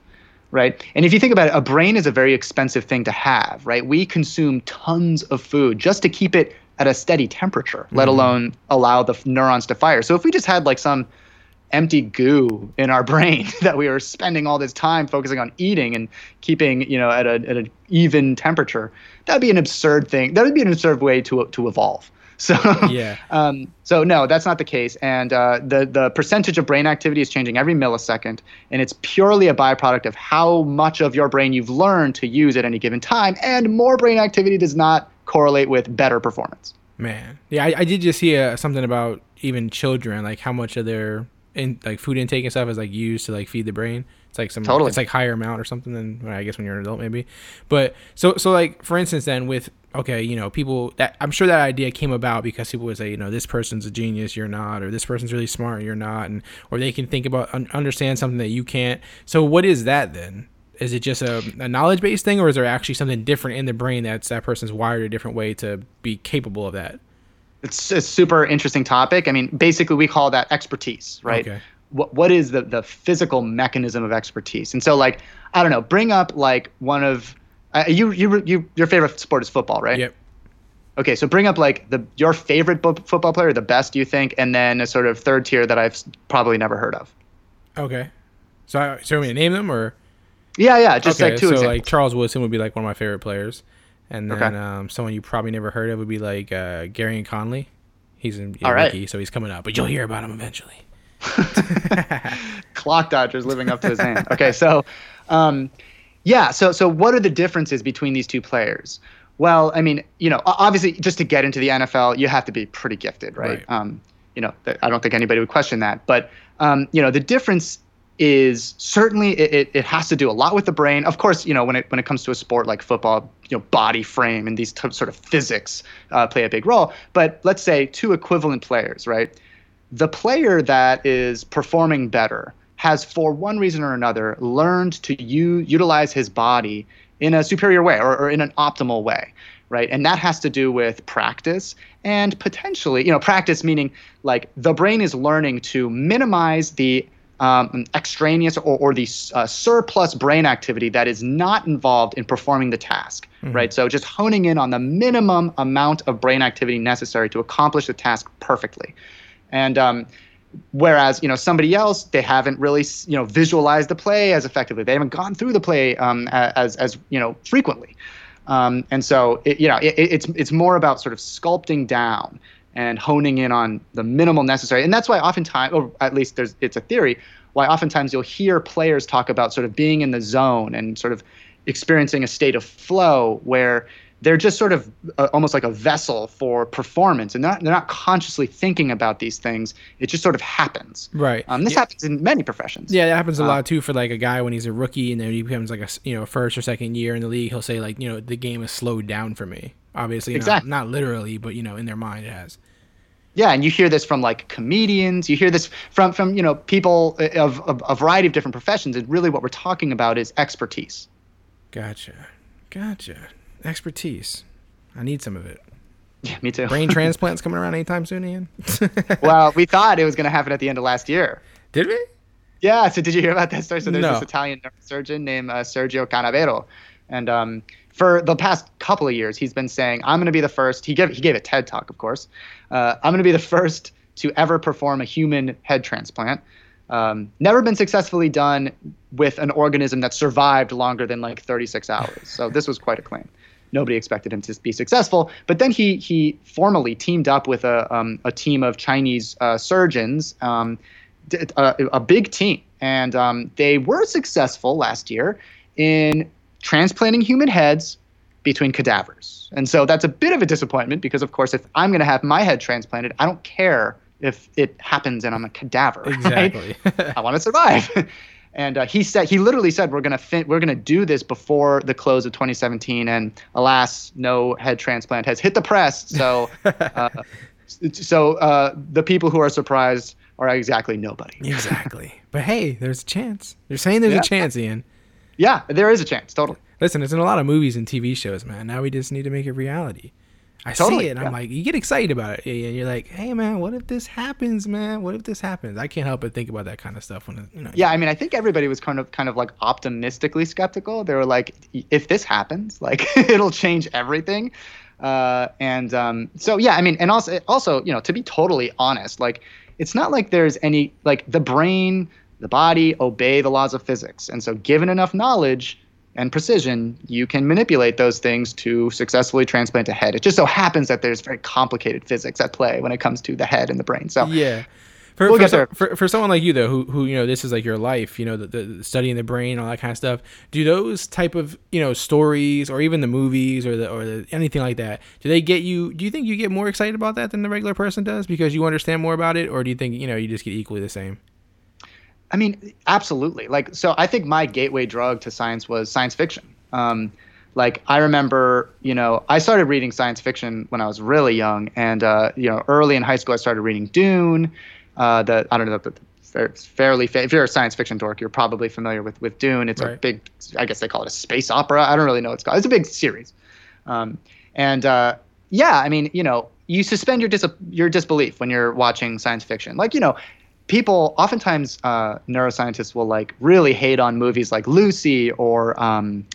right? And if you think about it, a brain is a very expensive thing to have, right? We consume tons of food just to keep it at a steady temperature, let mm-hmm. alone allow the neurons to fire. So if we just had like some empty goo in our [laughs] brain [laughs] that we were spending all this time focusing on eating and keeping you know at a at an even temperature that would be an absurd thing that would be an absurd way to to evolve so Yeah. [laughs] um, so no that's not the case. And uh, the the percentage of brain activity is changing every millisecond. And it's purely a byproduct of how much of your brain you've learned to use at any given time. And more brain activity does not correlate with better performance. Man, yeah, I, I did just hear something about even children, like how much of their in like food intake and stuff is like used to like feed the brain. It's like some, Totally. it's like higher amount or something than well, I guess when you're an adult maybe. But so so like for instance, then with okay, you know, people that I'm sure that idea came about because people would say, you know, this person's a genius, you're not, or this person's really smart, you're not, and or they can think about un- understand something that you can't. So what is that then? Is it just a, a knowledge based thing, or is there actually something different in the brain that's that person's wired a different way to be capable of that? it's a super interesting topic. I mean, basically, we call that expertise, right? Okay. What what is the the physical mechanism of expertise? And so, like, I don't know, bring up like one of uh, you you you your favorite sport is football, right? Yep. Okay, so bring up like the your favorite bo- football player, the best you think, and then a sort of third tier that I've probably never heard of. Okay. So, I, so we name them or Yeah, yeah, just okay, like two so examples. like Charles Woodson would be like one of my favorite players, and then Okay. um, someone you probably never heard of would be like uh, Gareon Conley. He's in All right. rookie, so he's coming up, but you'll hear about him eventually. [laughs] clock dodgers living up to his name. Okay, so um, yeah, so so what are the differences between these two players? Well, I mean, you know, obviously, just to get into the NFL, you have to be pretty gifted, right? Right. Um, you know, I don't think anybody would question that. But um, you know, the difference is certainly it, it, it has to do a lot with the brain. Of course, you know, when it when it comes to a sport like football, you know, body frame and these t- sort of physics uh, play a big role. But let's say two equivalent players, right? The player that is performing better has for one reason or another learned to u- utilize his body in a superior way or, or in an optimal way right? And that has to do with practice and potentially you know practice meaning like the brain is learning to minimize the um, extraneous or, or the uh, surplus brain activity that is not involved in performing the task right? So just honing in on the minimum amount of brain activity necessary to accomplish the task perfectly and um, whereas you know somebody else, they haven't really you know visualized the play as effectively. They haven't gone through the play um, as as you know frequently. Um, and so it, you know it, it's it's more about sort of sculpting down and honing in on the minimal necessary. And that's why oftentimes, or at least there's it's a theory, why oftentimes you'll hear players talk about sort of being in the zone and sort of experiencing a state of flow where they're just sort of uh, almost like a vessel for performance and they're not, they're not consciously thinking about these things it just sort of happens Right. um, this Yeah. happens in many professions Yeah, that happens a Uh, lot too for like a guy when he's a rookie and then he becomes like a you know first or second year in the league. He'll say like you know the game has slowed down for me. Obviously, Exactly. not, not literally, but you know in their mind it has. yeah and you hear this from like comedians you hear this from from you know people uh, of, of a variety of different professions and really what we're talking about is expertise Gotcha, gotcha. Expertise. I need some of it. yeah me too Brain [laughs] transplants coming around anytime soon, Ian? [laughs] well we thought it was going to happen at the end of last year Did we? Yeah. So did you hear about that story? So there's No. this Italian neurosurgeon named uh, Sergio Canavero, and um, for the past couple of years, he's been saying, "I'm going to be the first." He gave he gave a TED talk, of course. Uh, I'm going to be the first to ever perform a human head transplant. Um, never been successfully done with an organism that survived longer than like 36 hours. So this was quite a claim. Nobody expected him to be successful. But then he he formally teamed up with a um, a team of Chinese uh, surgeons. Um, a, a big team, and um, they were successful last year in transplanting human heads between cadavers. And so that's a bit of a disappointment because, of course, if I'm going to have my head transplanted, I don't care if it happens and I'm a cadaver. right? Exactly. I want to survive. [laughs] And uh, he said he literally said we're gonna fin- we're gonna do this before the close of 2017, and alas, no head transplant has hit the press. So, [laughs] uh, so uh, the people who are surprised are exactly nobody. Exactly. but hey, there's a chance. You're saying there's Yeah. a chance, Ian. Yeah, there is a chance, totally. Listen, it's in a lot of movies and TV shows, man. Now we just need to make it reality. I Totally, see it, and I'm like, you get excited about it, and you're like, hey, man, what if this happens, man? What if this happens? I can't help but think about that kind of stuff when, you know. Yeah, I mean, I think everybody was kind of kind of like optimistically skeptical. They were like, if this happens, like [laughs] it'll change everything. Uh, and um, so yeah, I mean, and also also you know to be totally honest, like it's not like there's any like the brain, the body obey the laws of physics, and so given enough knowledge and precision, you can manipulate those things to successfully transplant a head. It just so happens that there's very complicated physics at play when it comes to the head and the brain. So Yeah. For, We'll for, get so- there. for, for someone like you though, who, who you know this is like your life, you know, the, the studying the brain, all that kind of stuff. Do those type of you know stories, or even the movies, or the or the, anything like that, do they get you? Do you think you get more excited about that than the regular person does because you understand more about it, or do you think you know you just get equally the same? I mean, absolutely. Like, so I think my gateway drug to science was science fiction. Um, like, I remember, you know, I started reading science fiction when I was really young, and uh, you know, early in high school, I started reading Dune. Uh, the I don't know, the, the fairly fa- if you're a science fiction dork, you're probably familiar with with Dune. It's a big, I guess they call it a space opera. I don't really know what it's called. It's a big series, um, and uh, yeah, I mean, you know, you suspend your dis- your disbelief when you're watching science fiction. Like, you know, people oftentimes uh, neuroscientists will like really hate on movies like Lucy or um,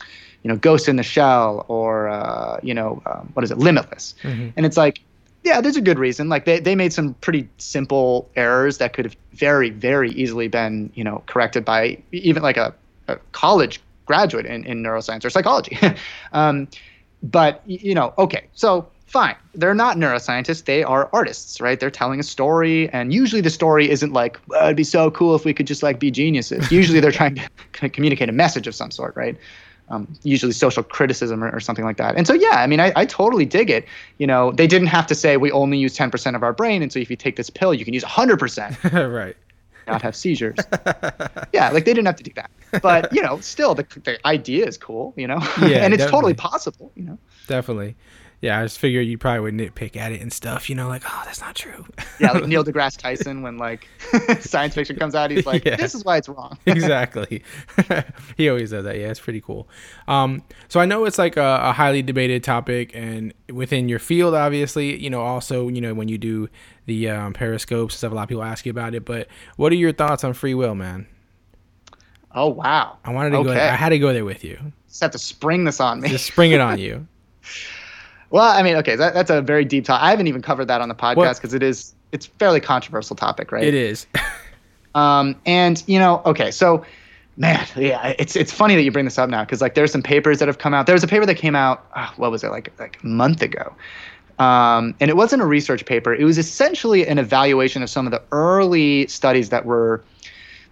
you know Ghost in the Shell or uh, you know um, what is it Limitless, and it's like yeah, there's a good reason. Like they, they made some pretty simple errors that could have very very easily been you know corrected by even like a, a college graduate in, in neuroscience or psychology. [laughs] um, but you know, okay, so fine. They're not neuroscientists. They are artists, right? They're telling a story, and usually the story isn't like, well, "It'd be so cool if we could just like be geniuses." [laughs] usually they're trying to communicate a message of some sort, right? Um, usually social criticism or, or something like that. And so, yeah, I mean, I, I totally dig it. You know, they didn't have to say we only use 10% of our brain, and so if you take this pill, you can use 100%. [laughs] right. not have seizures. [laughs] yeah, like they didn't have to do that. But you know, still the the idea is cool, you know, Yeah, and it's totally possible, you know. Definitely. Yeah, I just figured you probably would nitpick at it and stuff, you know, like, oh, that's not true. Yeah, like [laughs] Neil deGrasse Tyson when like [laughs] science fiction comes out, he's like, Yeah. "This is why it's wrong." [laughs] exactly. he always does that. Yeah, it's pretty cool. Um, so I know it's like a, a highly debated topic, and within your field, obviously, you know, also, you know, when you do the um, periscopes and stuff, a lot of people ask you about it. But what are your thoughts on free will, man? oh wow. I wanted to okay. go. I had to go there with you. Just have to spring this on me. Just spring it on you. Well, I mean, okay, that, that's a very deep topic. I haven't even covered that on the podcast because it is it's fairly controversial topic, right? It is. [laughs] Um, and you know, okay, so man, yeah, it's it's funny that you bring this up now because like there's some papers that have come out. There was a paper that came out, ah, what was it like like a month ago, um, and it wasn't a research paper. It was essentially an evaluation of some of the early studies that were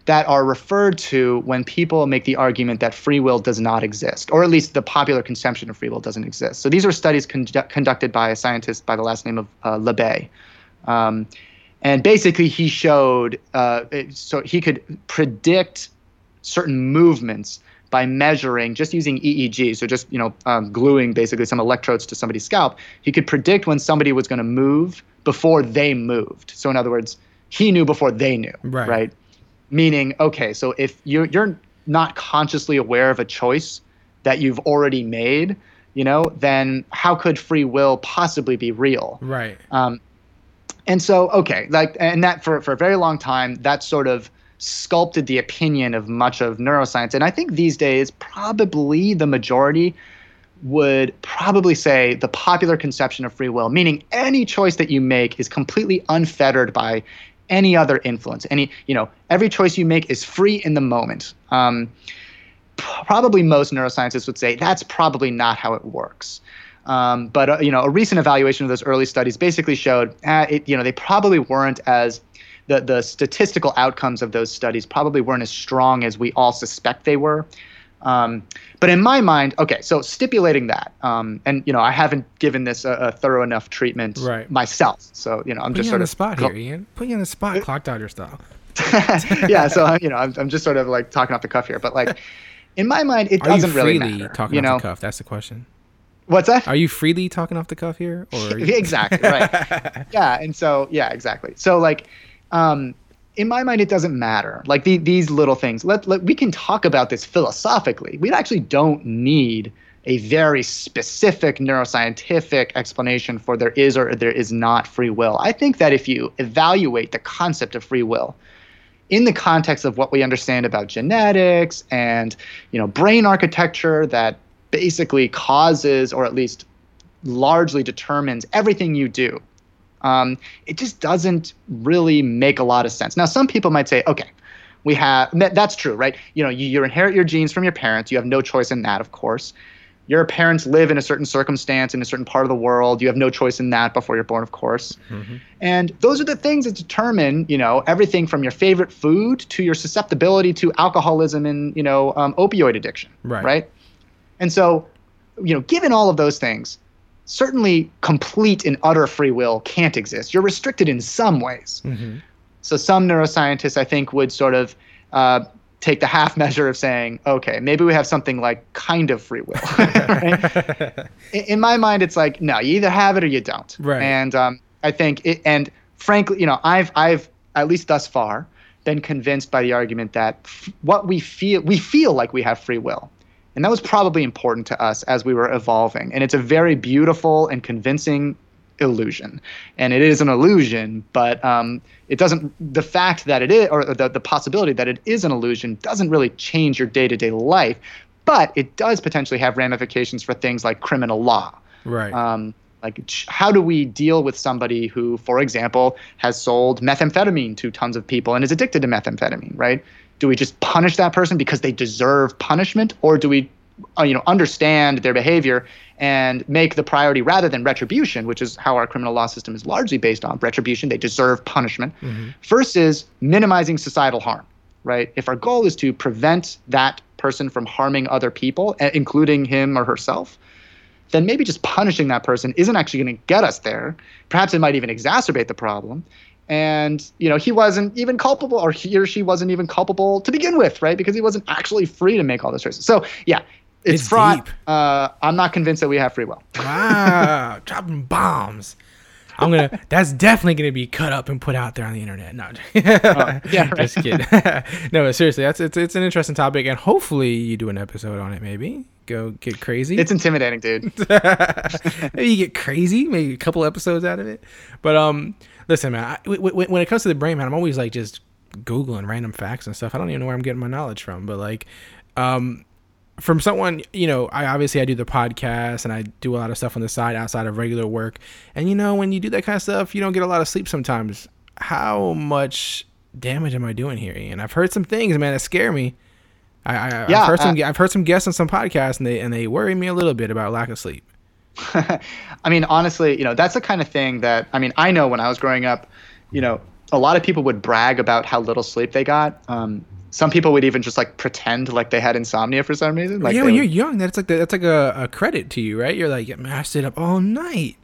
that are referred to when people make the argument that free will does not exist, or at least the popular conception of free will doesn't exist. So these are studies condu- conducted by a scientist by the last name of uh, Libet. Um, and basically, he showed uh, it- so he could predict certain movements by measuring just using EEG, so just you know um, gluing basically some electrodes to somebody's scalp. He could predict when somebody was going to move before they moved. So in other words, he knew before they knew. Right. Right. Meaning, okay, so if you're you're not consciously aware of a choice that you've already made, you know, then how could free will possibly be real? right. Um, and so, okay, like, and that for, for a very long time, that sort of sculpted the opinion of much of neuroscience. And I think these days, probably the majority would probably say the popular conception of free will, meaning any choice that you make is completely unfettered by any other influence. Any, you know, every choice you make is free in the moment. Um, probably most neuroscientists would say that's probably not how it works. Um, but uh, you know, a recent evaluation of those early studies basically showed, uh, it, you know, they probably weren't as the the statistical outcomes of those studies probably weren't as strong as we all suspect they were. Um, but in my mind, okay, so stipulating that, um, and you know, I haven't given this a, a thorough enough treatment Right. myself, so you know, I'm Put just you sort on the of spot go- here, Ian. Put you on the spot, clock dodger style. yeah, so you know, I'm, I'm just sort of like talking off the cuff here, but like [laughs] in my mind, it Are doesn't really freely matter. talking you off know the cuff? That's the question. what's that? Are you freely talking off the cuff here, or [laughs] you- exactly right [laughs] yeah and so yeah exactly so like um in my mind it doesn't matter like the, these little things let, let we can talk about this philosophically we actually don't need a very specific neuroscientific explanation for there is or there is not free will i think that if you evaluate the concept of free will in the context of what we understand about genetics and you know brain architecture that basically causes or at least largely determines everything you do. Um, it just doesn't really make a lot of sense. Now, some people might say, okay, we have that's true, right? You know, you, you inherit your genes from your parents. You have no choice in that, of course. Your parents live in a certain circumstance in a certain part of the world. You have no choice in that before you're born, of course. And those are the things that determine, you know, everything from your favorite food to your susceptibility to alcoholism and, you know, um, opioid addiction. Right. Right. And so, you know, given all of those things, certainly complete and utter free will can't exist. You're restricted in some ways. So some neuroscientists, I think, would sort of uh, take the half measure of saying, okay, maybe we have something like kind of free will. [laughs] in, in my mind, it's like, no, you either have it or you don't. Right. And um, I think, it, and frankly, you know, I've, I've at least thus far been convinced by the argument that f- what we feel, we feel like we have free will. And that was probably important to us as we were evolving. And it's a very beautiful and convincing illusion. And it is an illusion, but um, it doesn't, the fact that it is, or the, the possibility that it is an illusion doesn't really change your day to day life. But it does potentially have ramifications for things like criminal law. right? Um, like, how do we deal with somebody who, for example, has sold methamphetamine to tons of people and is addicted to methamphetamine, right? Do we just punish that person because they deserve punishment, or do we, uh, you know, understand their behavior and make the priority rather than retribution, which is how our criminal law system is largely based on retribution? They deserve punishment. First is minimizing societal harm, right? If our goal is to prevent that person from harming other people, eh, including him or herself, then maybe just punishing that person isn't actually going to get us there. Perhaps it might even exacerbate the problem. And you know, he wasn't even culpable, or he or she wasn't even culpable to begin with, right? Because he wasn't actually free to make all those choices. So yeah, it's, It's fraught. deep. Uh, I'm not convinced that we have free will. [laughs] wow, dropping bombs. I'm gonna. [laughs] That's definitely gonna be cut up and put out there on the internet. No, yeah, [laughs] right. just kidding. no, but seriously, that's it's, it's an interesting topic, and hopefully you do an episode on it. Maybe go get crazy. It's intimidating, dude. maybe you get crazy, maybe a couple episodes out of it. But um, listen, man, I, w- w- when it comes to the brain, man, I'm always like just googling random facts and stuff. I don't even know where I'm getting my knowledge from, but like, um, from someone, you know, I obviously I do the podcast and I do a lot of stuff on the side outside of regular work. And you know, when you do that kind of stuff, you don't get a lot of sleep sometimes. How much damage am I doing here? And I've heard some things, man, that scare me. I, I, Yeah, I've heard some. I've heard some guests on some podcasts, and they and they worry me a little bit about lack of sleep. [laughs] I mean, honestly, you know, that's the kind of thing that I mean, I know when I was growing up, you know, a lot of people would brag about how little sleep they got. Um, some people would even just like pretend like they had insomnia for some reason. Like yeah, when would- you're young, that's like the, that's like a, a credit to you, right? You're like, man, I stayed up all night.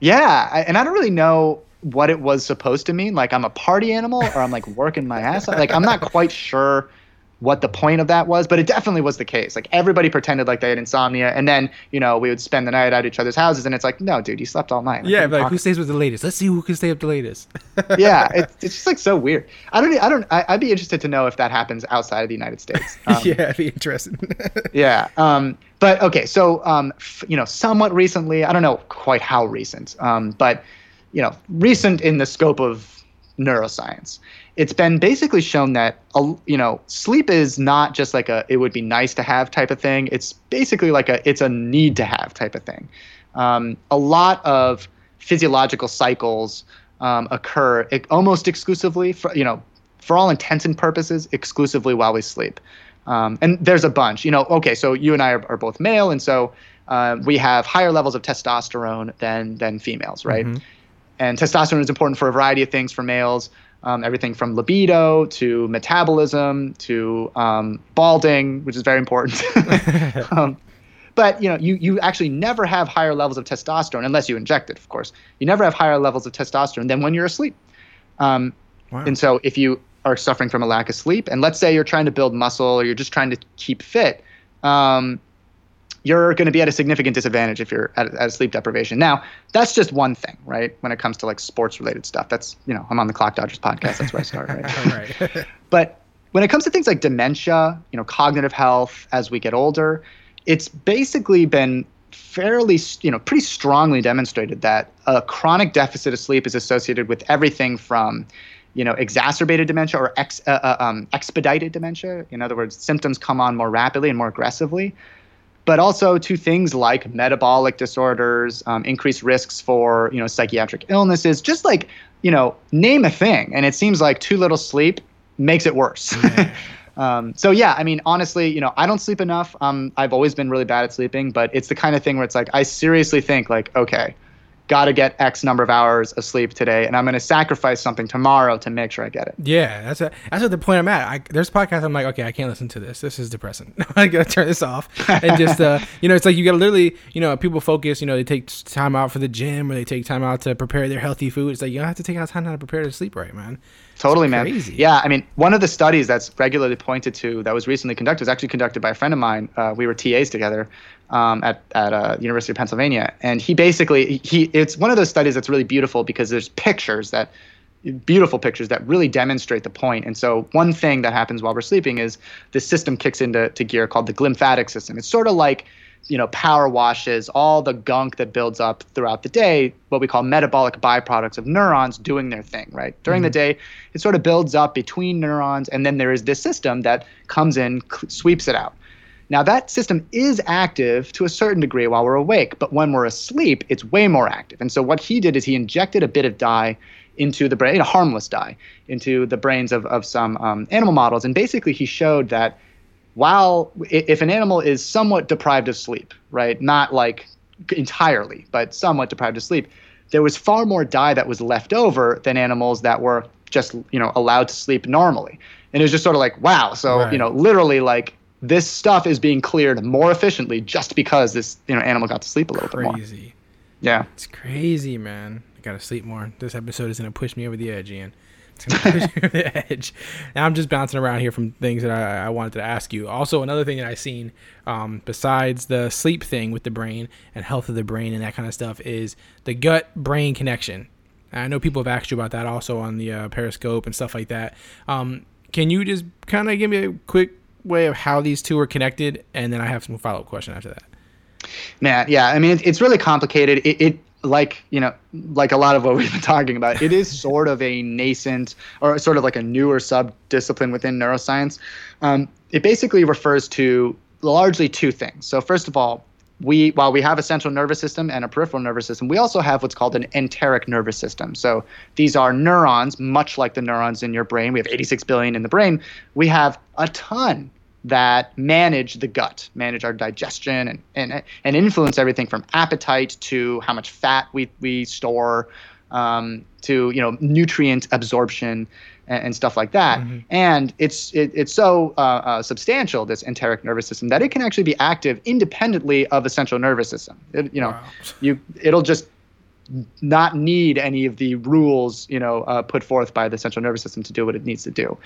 Yeah, I, and I don't really know what it was supposed to mean. Like I'm a party animal, or I'm like working my ass off. Like I'm not quite sure what the point of that was, but it definitely was the case. Like everybody pretended like they had insomnia, and then you know we would spend the night at each other's houses, and it's like, no, dude, you slept all night. Like, Yeah, what are you like who stays with the latest? Let's see who can stay up the latest. [laughs] yeah, it's, it's just like so weird. I don't. I don't. I, I'd be interested to know if that happens outside of the United States. [laughs] Um, yeah, it'd be interesting. [laughs] yeah. Um, but okay, so um, f- you know, somewhat recently, I don't know quite how recent, um, but you know, recent in the scope of neuroscience, it's been basically shown that you know, sleep is not just like a it would be nice to have type of thing. It's basically like a it's a need to have type of thing. Um, a lot of physiological cycles um, occur almost exclusively for you know for all intents and purposes exclusively while we sleep um, and there's a bunch you know okay so you and i are, are both male and so uh, we have higher levels of testosterone than than females right and testosterone is important for a variety of things for males um, everything from libido to metabolism to um, balding which is very important. [laughs] [laughs] Um, but you know you, you actually never have higher levels of testosterone unless you inject it of course. You never have higher levels of testosterone than when you're asleep. Um, Wow. and so if you are suffering from a lack of sleep, and let's say you're trying to build muscle or you're just trying to keep fit, um, you're going to be at a significant disadvantage if you're at, at sleep deprivation. Now, that's just one thing, right? When it comes to like sports related stuff, that's you know I'm on the Clock Dodgers podcast. That's where I start, right? [laughs] right. [laughs] But when it comes to things like dementia, you know, cognitive health as we get older, it's basically been fairly, you know, pretty strongly demonstrated that a chronic deficit of sleep is associated with everything from, you know, exacerbated dementia or ex, uh, uh, um, expedited dementia. In other words, symptoms come on more rapidly and more aggressively. But also to things like metabolic disorders, um, increased risks for you know psychiatric illnesses, just like you know name a thing, and it seems like too little sleep makes it worse. [laughs] um, so yeah, I mean, honestly, you know, I don't sleep enough. Um, I've always been really bad at sleeping, but it's the kind of thing where it's like I seriously think like, okay, got to get X number of hours of sleep today, and I'm going to sacrifice something tomorrow to make sure I get it. Yeah, that's a, that's what the point I'm at. I, there's podcasts I'm like, okay, I can't listen to this. This is depressing. [laughs] I gotta turn this off and just uh, [laughs] you know, it's like you gotta literally, you know, people focus. You know, they take time out for the gym or they take time out to prepare their healthy food. It's like you don't have to take out time to prepare to sleep right, man. Totally, man. crazy. Yeah, I mean, one of the studies that's regularly pointed to that was recently conducted was actually conducted by a friend of mine. Uh, we were TAs together um, at at uh, University of Pennsylvania, and he basically he it's one of those studies that's really beautiful because there's pictures that beautiful pictures that really demonstrate the point. And so one thing that happens while we're sleeping is this system kicks into to gear called the glymphatic system. It's sort of like you know power washes all the gunk that builds up throughout the day what we call metabolic byproducts of neurons doing their thing right? During the day it sort of builds up between neurons and then there is this system that comes in sweeps it out. Now that system is active to a certain degree while we're awake but when we're asleep it's way more active. And so what he did is he injected a bit of dye into the brain a harmless dye into the brains of, of some um, animal models. And basically he showed that while if an animal is somewhat deprived of sleep, right, not like entirely, but somewhat deprived of sleep, there was far more dye that was left over than animals that were just you know allowed to sleep normally. And it was just sort of like, wow. So Right. you know, literally like this stuff is being cleared more efficiently just because this you know animal got to sleep a little bit more. Crazy. Yeah. It's crazy, man. I gotta sleep more. This episode is gonna push me over the edge, Ian. Over [laughs] the edge. Now I'm just bouncing around here from things that I, I wanted to ask you. Also, another thing that I've seen, um, besides the sleep thing with the brain and health of the brain and that kind of stuff, is the gut brain connection. I know people have asked you about that also on the uh, Periscope and stuff like that. Um, can you just kind of give me a quick way of how these two are connected, and then I have some follow up question after that. Man, yeah. I mean, it, it's really complicated. It, it, like you know, like a lot of what we've been talking about, it is sort of a nascent or sort of like a newer sub discipline within neuroscience. Um, it basically refers to largely two things. So first of all, we while we have a central nervous system and a peripheral nervous system, we also have what's called an enteric nervous system. So these are neurons, much like the neurons in your brain. We have 86 billion in the brain. We have a ton that manage the gut, manage our digestion, and and and influence everything from appetite to how much fat we we store, um, to you know nutrient absorption and, and stuff like that. And it's it, it's so uh, uh, substantial this enteric nervous system that it can actually be active independently of the central nervous system. It, you know, Wow. you it'll just not need any of the rules, you know, uh, put forth by the central nervous system to do what it needs to do.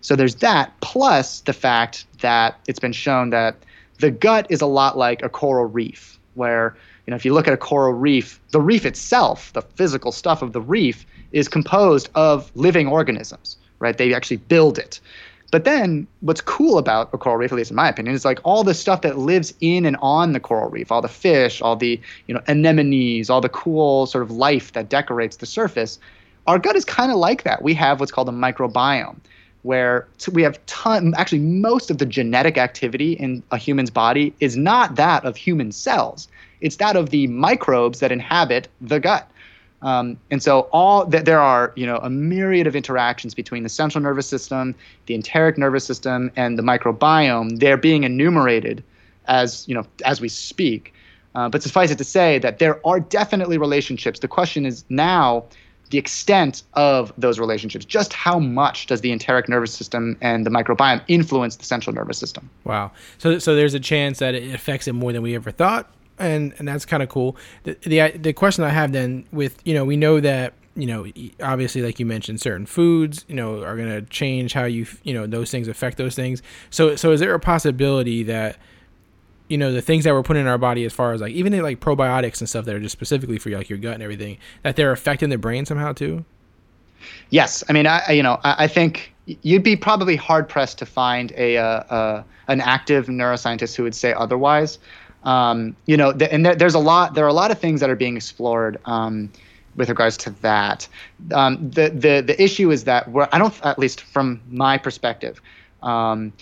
So there's that, plus the fact that it's been shown that the gut is a lot like a coral reef, where you know if you look at a coral reef, the reef itself, the physical stuff of the reef, is composed of living organisms, right? They actually build it. But then what's cool about a coral reef, at least in my opinion, is like all the stuff that lives in and on the coral reef, all the fish, all the you know anemones, all the cool sort of life that decorates the surface. Our gut is kind of like that. We have what's called a microbiome, where we have ton. Actually, most of the genetic activity in a human's body is not that of human cells. It's that of the microbes that inhabit the gut. Um, and so all that there are, you know, a myriad of interactions between the central nervous system, the enteric nervous system, and the microbiome. They're being enumerated as you know as we speak. Uh, but suffice it to say that there are definitely relationships. The question is now the extent of those relationships. Just how much does the enteric nervous system and the microbiome influence the central nervous system? Wow. So so there's a chance that it affects it more than we ever thought, and and that's kind of cool. The, the the question I have then with you know we know that you know, obviously, like you mentioned, certain foods, you know, are going to change how you, you know, those things affect those things. So, so is there a possibility that, you know, the things that we're putting in our body, as far as like even like probiotics and stuff that are just specifically for like your gut and everything, that they're affecting the brain somehow too? Yes, I mean, I you know, I, I think you'd be probably hard pressed to find a, uh, uh, an active neuroscientist who would say otherwise. Um, you know, th- and there, there's a lot. There are a lot of things that are being explored um, with regards to that. Um, the the the issue is that we're, I don't, at least from my perspective, um,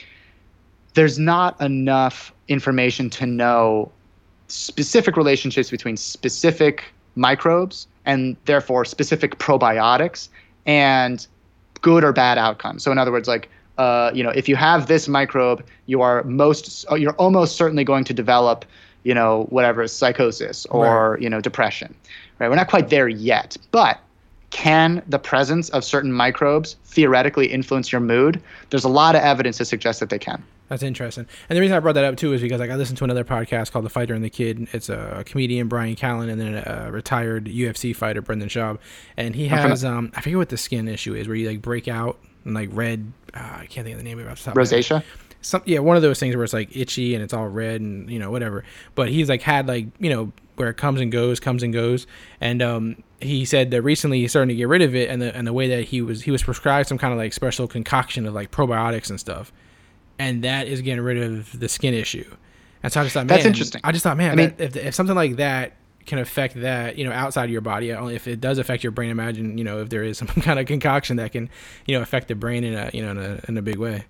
there's not enough information to know specific relationships between specific microbes and therefore specific probiotics and good or bad outcomes. So in other words, like uh, you know, if you have this microbe, you are most you're almost certainly going to develop, you know, whatever psychosis or you know depression. Right? We're not quite there yet, but can the presence of certain microbes theoretically influence your mood? There's a lot of evidence to suggest that they can. That's interesting. And the reason I brought that up too is because like I listened to another podcast called The Fighter and the Kid. It's a comedian Brian Callen and then a retired UFC fighter Brendan Schaub, and he has um I forget what the skin issue is where you like break out and like red. Uh, I can't think of the name of it. off the top of my head. Rosacea. some yeah one of those things where it's like itchy and it's all red and you know whatever but he's like had like you know where it comes and goes comes and goes and um he said that recently he's starting to get rid of it and the and the way that he was he was prescribed some kind of like special concoction of like probiotics and stuff and that is getting rid of the skin issue and so i just thought That's interesting. i just thought man I mean- if, if something like that can affect that you know outside of your body only if it does affect your brain imagine you know if there is some [laughs] kind of concoction that can you know affect the brain in a you know in a, in a big way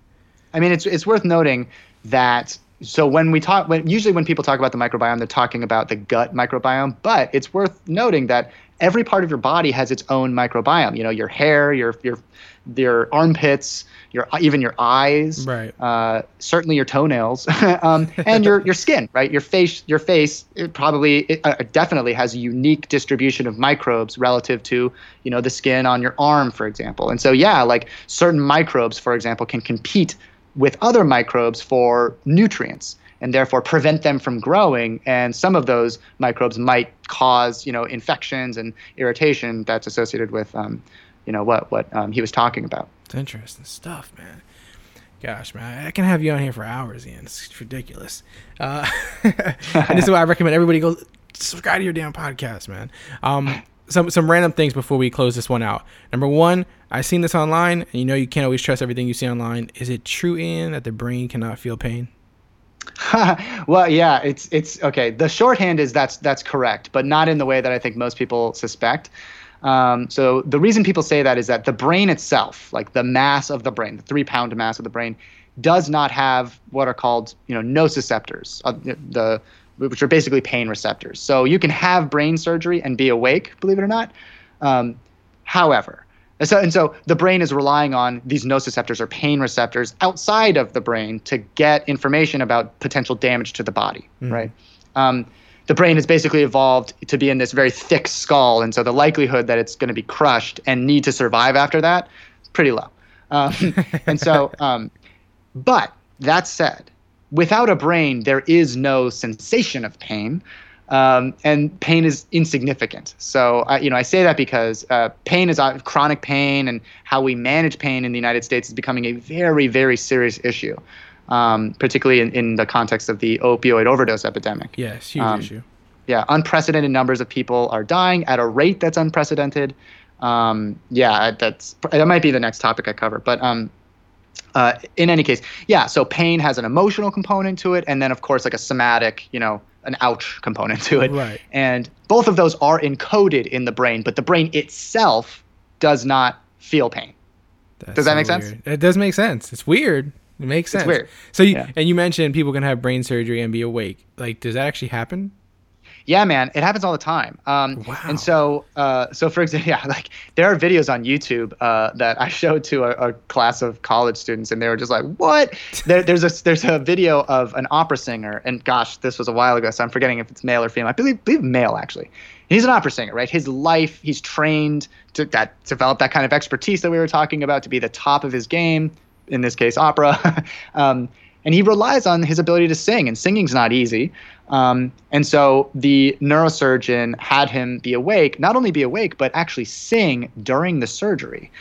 I mean, it's it's worth noting that so when we talk, when usually when people talk about the microbiome, they're talking about the gut microbiome. But it's worth noting that every part of your body has its own microbiome. You know, your hair, your your your armpits, your even your eyes, Right. Uh, certainly your toenails, [laughs] um, and your your skin, right? Your face, your face, it probably it, uh, definitely has a unique distribution of microbes relative to you know the skin on your arm, for example. And so yeah, like certain microbes, for example, can compete with other microbes for nutrients and therefore prevent them from growing and some of those microbes might cause you know infections and irritation that's associated with um, you know what what um, he was talking about It's interesting stuff, man. Gosh, man, I can have you on here for hours, Ian. It's ridiculous. Uh, [laughs] and this is why I recommend everybody go subscribe to your damn podcast, man. Um, some some random things before we close this one out. Number one, I seen this online, and you know you can't always trust everything you see online. Is it true, Ian, that the brain cannot feel pain? [laughs] well, yeah, it's it's okay. The shorthand is that's that's correct, but not in the way that I think most people suspect. Um, so the reason people say that is that the brain itself, like the mass of the brain, the three-pound mass of the brain, does not have what are called you know nociceptors, uh, the which are basically pain receptors. So you can have brain surgery and be awake, believe it or not. Um, however, and so, and so the brain is relying on these nociceptors or pain receptors outside of the brain to get information about potential damage to the body, right? Um, the brain has basically evolved to be in this very thick skull, and so the likelihood that it's going to be crushed and need to survive after that, pretty low. Um, [laughs] and so, um, but that said, without a brain, there is no sensation of pain, um, and pain is insignificant. So, I, you know, I say that because uh, pain is uh, chronic pain, and how we manage pain in the United States is becoming a very, very serious issue, um, particularly in, in the context of the opioid overdose epidemic. Yes, huge Um, issue. Yeah, unprecedented numbers of people are dying at a rate that's unprecedented. Um, yeah, that's that might be the next topic I cover, but um, uh, in any case, yeah. So pain has an emotional component to it, and then of course like a somatic, you know, an ouch component to it. Right. And both of those are encoded in the brain, but the brain itself does not feel pain. That's Does that make sense? weird. It does make sense. It's weird. It makes sense. weird. So you Yeah. and you mentioned people can have brain surgery and be awake. Like, does that actually happen? Yeah, man, it happens all the time. Um, Wow. And so, uh, so for example, [laughs] yeah, like there are videos on YouTube uh, that I showed to a, a class of college students, and they were just like, "What?" [laughs] There, there's a there's a video of an opera singer, and gosh, this was a while ago, so I'm forgetting if it's male or female. I believe believe male actually. He's an opera singer, right? His life, he's trained to that develop that kind of expertise that we were talking about to be the top of his game. In this case, opera. [laughs] um, and he relies on his ability to sing, and singing's not easy. Um, and so the neurosurgeon had him be awake, not only be awake, but actually sing during the surgery.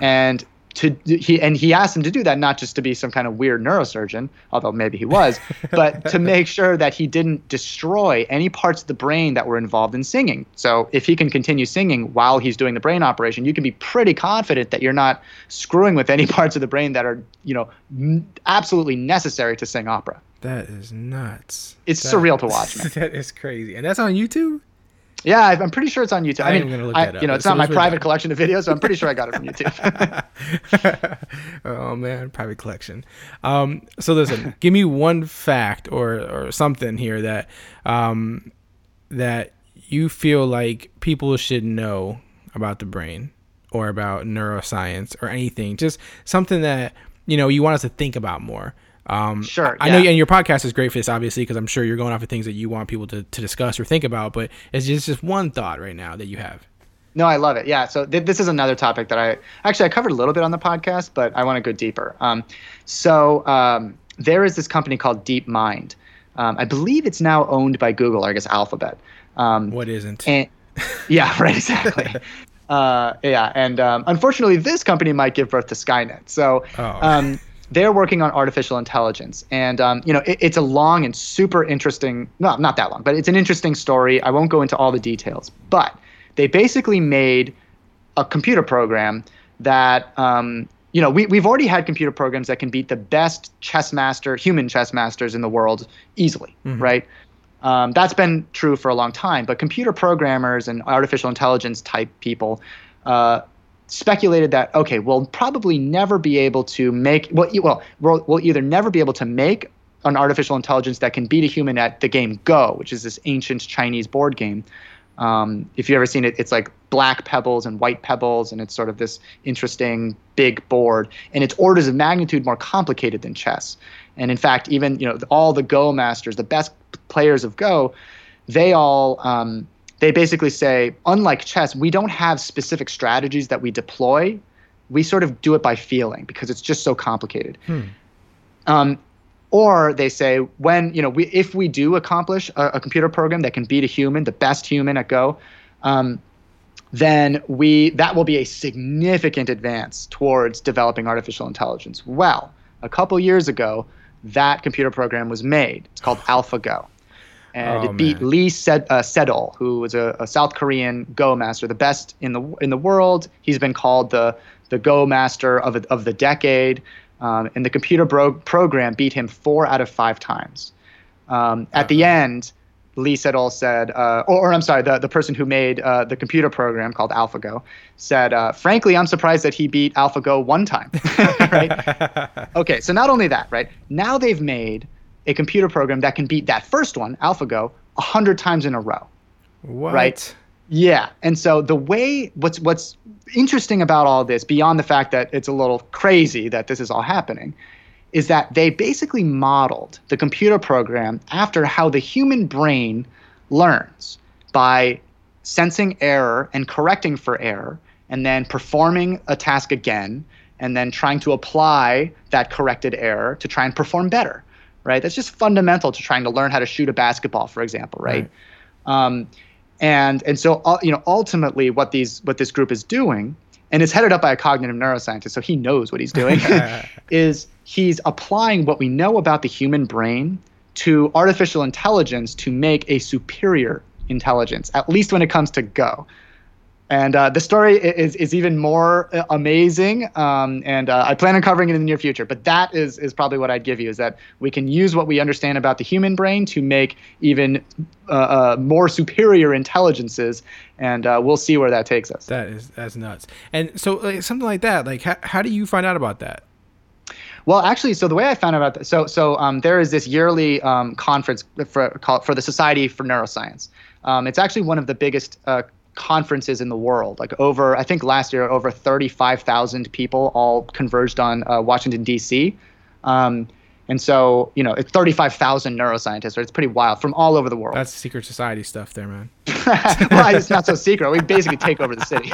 And to he and he asked him to do that not just to be some kind of weird neurosurgeon, although maybe he was, [laughs] but to make sure that he didn't destroy any parts of the brain that were involved in singing. So if he can continue singing while he's doing the brain operation, you can be pretty confident that you're not screwing with any [laughs] parts of the brain that are, you know, n- absolutely necessary to sing opera. That is nuts. It's That- surreal [laughs] to watch, man. that is crazy, and that's on YouTube. Yeah, I'm pretty sure it's on YouTube. I I, mean, gonna look I- that up. you know, it's not my private done. collection of videos, so I'm pretty sure I got it from YouTube. [laughs] [laughs] oh man, private collection. Um, so listen, [laughs] give me one fact or or something here that um, that you feel like people should know about the brain or about neuroscience or anything. Just something that you know you want us to think about more. Um, Sure, I know, and your podcast is great for this, obviously, because I'm sure you're going off of things that you want people to, to discuss or think about. But it's just just one thought right now that you have. No, I love it. Yeah. So th- this is another topic that I actually I covered a little bit on the podcast, but I want to go deeper. Um, so um, there is this company called DeepMind. Um, I believe it's now owned by Google, or I guess Alphabet. Um, What isn't? and [laughs] yeah, right, exactly. [laughs] uh, yeah, and um, unfortunately, this company might give birth to Skynet. So Oh. They're working on artificial intelligence, and um, you know, it, it's a long and super interesting. No, not that long, but it's an interesting story. I won't go into all the details, but they basically made a computer program that um, you know we, we've already had computer programs that can beat the best chess master human chess masters in the world easily right um, that's been true for a long time but computer programmers and artificial intelligence type people uh, speculated that okay we'll probably never be able to make well, well we'll, we'll either never be able to make an artificial intelligence that can beat a human at the game go which is this ancient chinese board game um, if you've ever seen it, it's like black pebbles and white pebbles, and it's sort of this interesting big board. And it's orders of magnitude more complicated than chess. And in fact, even you know all the Go masters, the best players of Go, they all um, they basically say, unlike chess, we don't have specific strategies that we deploy. We sort of do it by feeling because it's just so complicated. Um, or they say when you know we if we do accomplish a, a computer program that can beat a human, the best human at Go, um, then we that will be a significant advance towards developing artificial intelligence. Well, a couple years ago, that computer program was made. It's called [sighs] AlphaGo, and Oh, it beat man. Lee Sed- uh, Sedol, who was a, a South Korean Go master, the best in the in the world. He's been called the the Go master of of the decade. Um, and the computer bro- program beat him four out of five times. Um, at the end, Lee Sedol said, uh, or, or I'm sorry, the, the person who made uh, the computer program called AlphaGo said, uh, frankly, I'm surprised that he beat AlphaGo one time. [laughs] right? [laughs] Okay, so not only that, right? Now they've made a computer program that can beat that first one, AlphaGo, a hundred times in a row. What? Right. Yeah, and so the way what's what's interesting about all this, beyond the fact that it's a little crazy that this is all happening, is that they basically modeled the computer program after how the human brain learns by sensing error and correcting for error, and then performing a task again, and then trying to apply that corrected error to try and perform better. Right. That's just fundamental to trying to learn how to shoot a basketball, for example. Right. Um, and and so uh, you know ultimately what these what this group is doing and it's headed up by a cognitive neuroscientist so he knows what he's doing [laughs] [laughs] is he's applying what we know about the human brain to artificial intelligence to make a superior intelligence at least when it comes to go and uh, the story is, is even more uh, amazing um, and uh, i plan on covering it in the near future but that is, is probably what i'd give you is that we can use what we understand about the human brain to make even uh, uh, more superior intelligences and uh, we'll see where that takes us That is that's nuts. And so like, something like that, like how, how do you find out about that? Well, actually, so the way I found out about this, so so um, there is this yearly um, conference for for the Society for Neuroscience. Um, it's actually one of the biggest uh, conferences in the world. Like over, I think last year, over thirty-five thousand people all converged on uh, Washington D.C. Um, and so, you know, it's 35,000 neuroscientists, right? It's pretty wild from all over the world. That's secret society stuff there, man. [laughs] well, it's not so secret. We basically take over the city.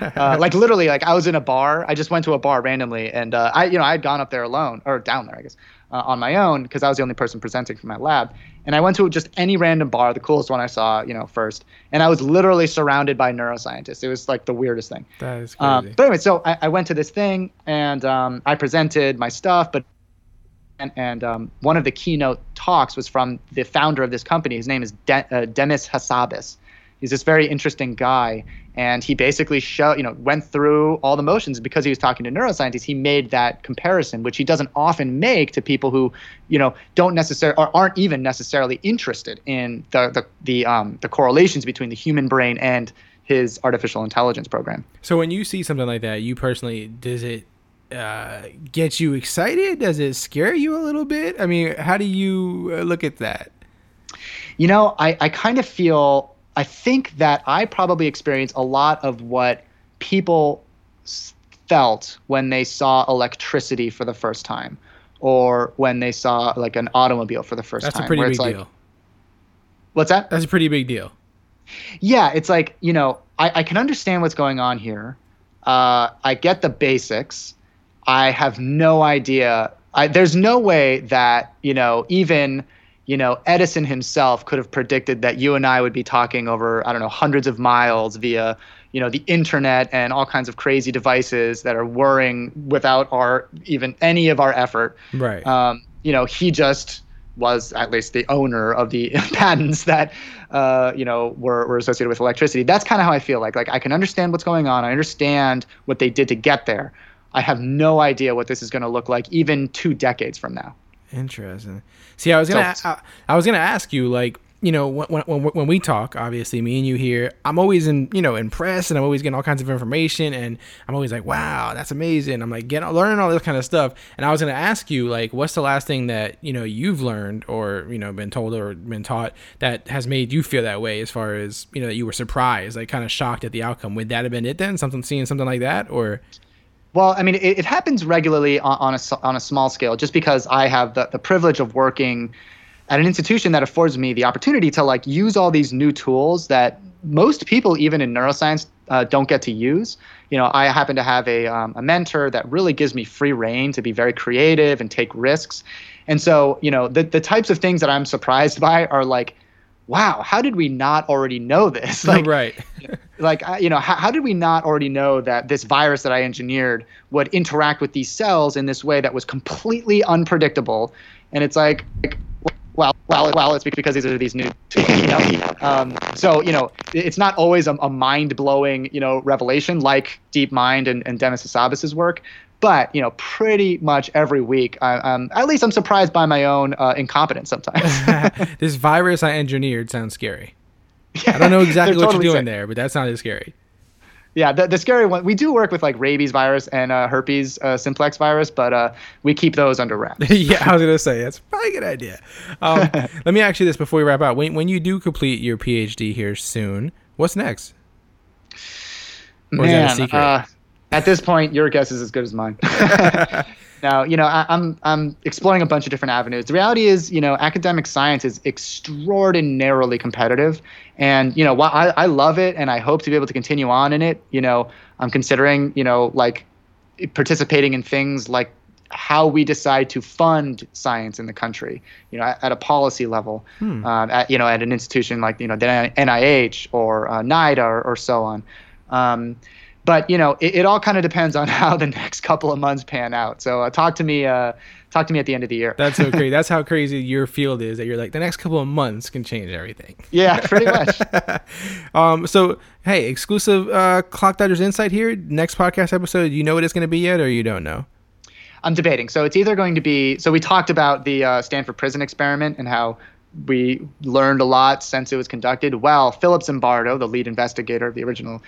[laughs] uh, like literally, like I was in a bar. I just went to a bar randomly, and uh, I, you know, I had gone up there alone or down there, I guess. uh, on my own because I was the only person presenting from my lab. And I went to just any random bar, the coolest one I saw, you know, first. And I was literally surrounded by neuroscientists. It was like the weirdest thing. That is crazy. Um, but anyway, so I, I went to this thing and um, I presented my stuff, but and, and um, one of the keynote talks was from the founder of this company. His name is De- uh, Demis Hassabis. He's this very interesting guy, and he basically show you know went through all the motions because he was talking to neuroscientists. He made that comparison, which he doesn't often make to people who you know don't necessarily or aren't even necessarily interested in the the the um, the correlations between the human brain and his artificial intelligence program. So when you see something like that, you personally does it uh, get you excited? Does it scare you a little bit? I mean, how do you uh, look at that? You know, I, I kind of feel, I think that I probably experienced a lot of what people felt when they saw electricity for the first time or when they saw like an automobile for the first That's time. a pretty big like, deal. What's that? That's a pretty big deal. Yeah, it's like, you know, I, I can understand what's going on here. Uh, I get the basics. I have no idea. I, there's no way that, you know, even, you know, Edison himself could have predicted that you and I would be talking over, I don't know, hundreds of miles via, you know, the internet and all kinds of crazy devices that are whirring without our even any of our effort Right. um, you know, he just was at least the owner of the [laughs] patents that, uh, you know, were, were associated with electricity. That's kind of how I feel like. Like I can understand what's going on. I understand what they did to get there. I have no idea what this is going to look like even two decades from now. Interesting. See, I was gonna, So- I, I was gonna ask you, like, you know, when, when when we talk, obviously, me and you here, I'm always in, you know, impressed, and I'm always getting all kinds of information, and I'm always like, wow, that's amazing. I'm like getting learning all this kind of stuff, and I was gonna ask you, like, what's the last thing that you know you've learned, or you know, been told or been taught that has made you feel that way, as far as you know, that you were surprised, like, kind of shocked at the outcome. Would that have been it then? Something seeing something like that, or Well, I mean, it, it happens regularly on, on a on a small scale, just because I have the, the privilege of working at an institution that affords me the opportunity to like use all these new tools that most people, even in neuroscience, uh, don't get to use. You know, I happen to have a um, a mentor that really gives me free reign to be very creative and take risks, and so you know, the the types of things that I'm surprised [laughs] by are like. Wow, how did we not already know this? [laughs] Like, right? like you know how, how did we not already know that this virus that i engineered would interact with these cells in this way that was completely unpredictable and it's like, like well well well it's because these are these new tools you know? [laughs] um, so you know it's not always a, a mind-blowing you know revelation like DeepMind and, and Demis Hassabis's work but you know pretty much every week I, um, at least i'm surprised by my own uh, incompetence sometimes [laughs] [laughs] this virus I engineered sounds scary. I don't know exactly [laughs] what totally you're doing sick. there, but that sounded scary. Yeah, the, the scary one. We do work with like rabies virus and uh, herpes uh, simplex virus, but uh, we keep those under wraps. yeah, I was gonna say that's probably a good idea. Um, let me ask you this before we wrap up. When when you do complete your PhD here soon, what's next? Or is that a Man, secret? Uh, at this point, your guess is as good as mine. [laughs] now, you know, I, I'm I'm exploring a bunch of different avenues. The reality is, you know, academic science is extraordinarily competitive, and you know, while I, I love it and I hope to be able to continue on in it, you know, I'm considering, you know, like participating in things like how we decide to fund science in the country, you know, at, at a policy level, um, at you know, at an institution like you know the NIH or uh, NIDA or, or so on. Um, but you know, it, it all kind of depends on [laughs] how the next couple of months pan out. So uh, talk to me, uh, talk to me at the end of the year. That's so crazy. [laughs] That's how crazy your field is. That you're like the next couple of months can change everything. [laughs] yeah, pretty much. Um. So hey, exclusive uh, Clock Dodgers insight here. Next podcast episode. You know what it's gonna be yet, or you don't know? I'm debating. So it's either going to be. So we talked about the uh, Stanford prison experiment and how we learned a lot since it was conducted. Well, Philip Zimbardo, the lead investigator of the original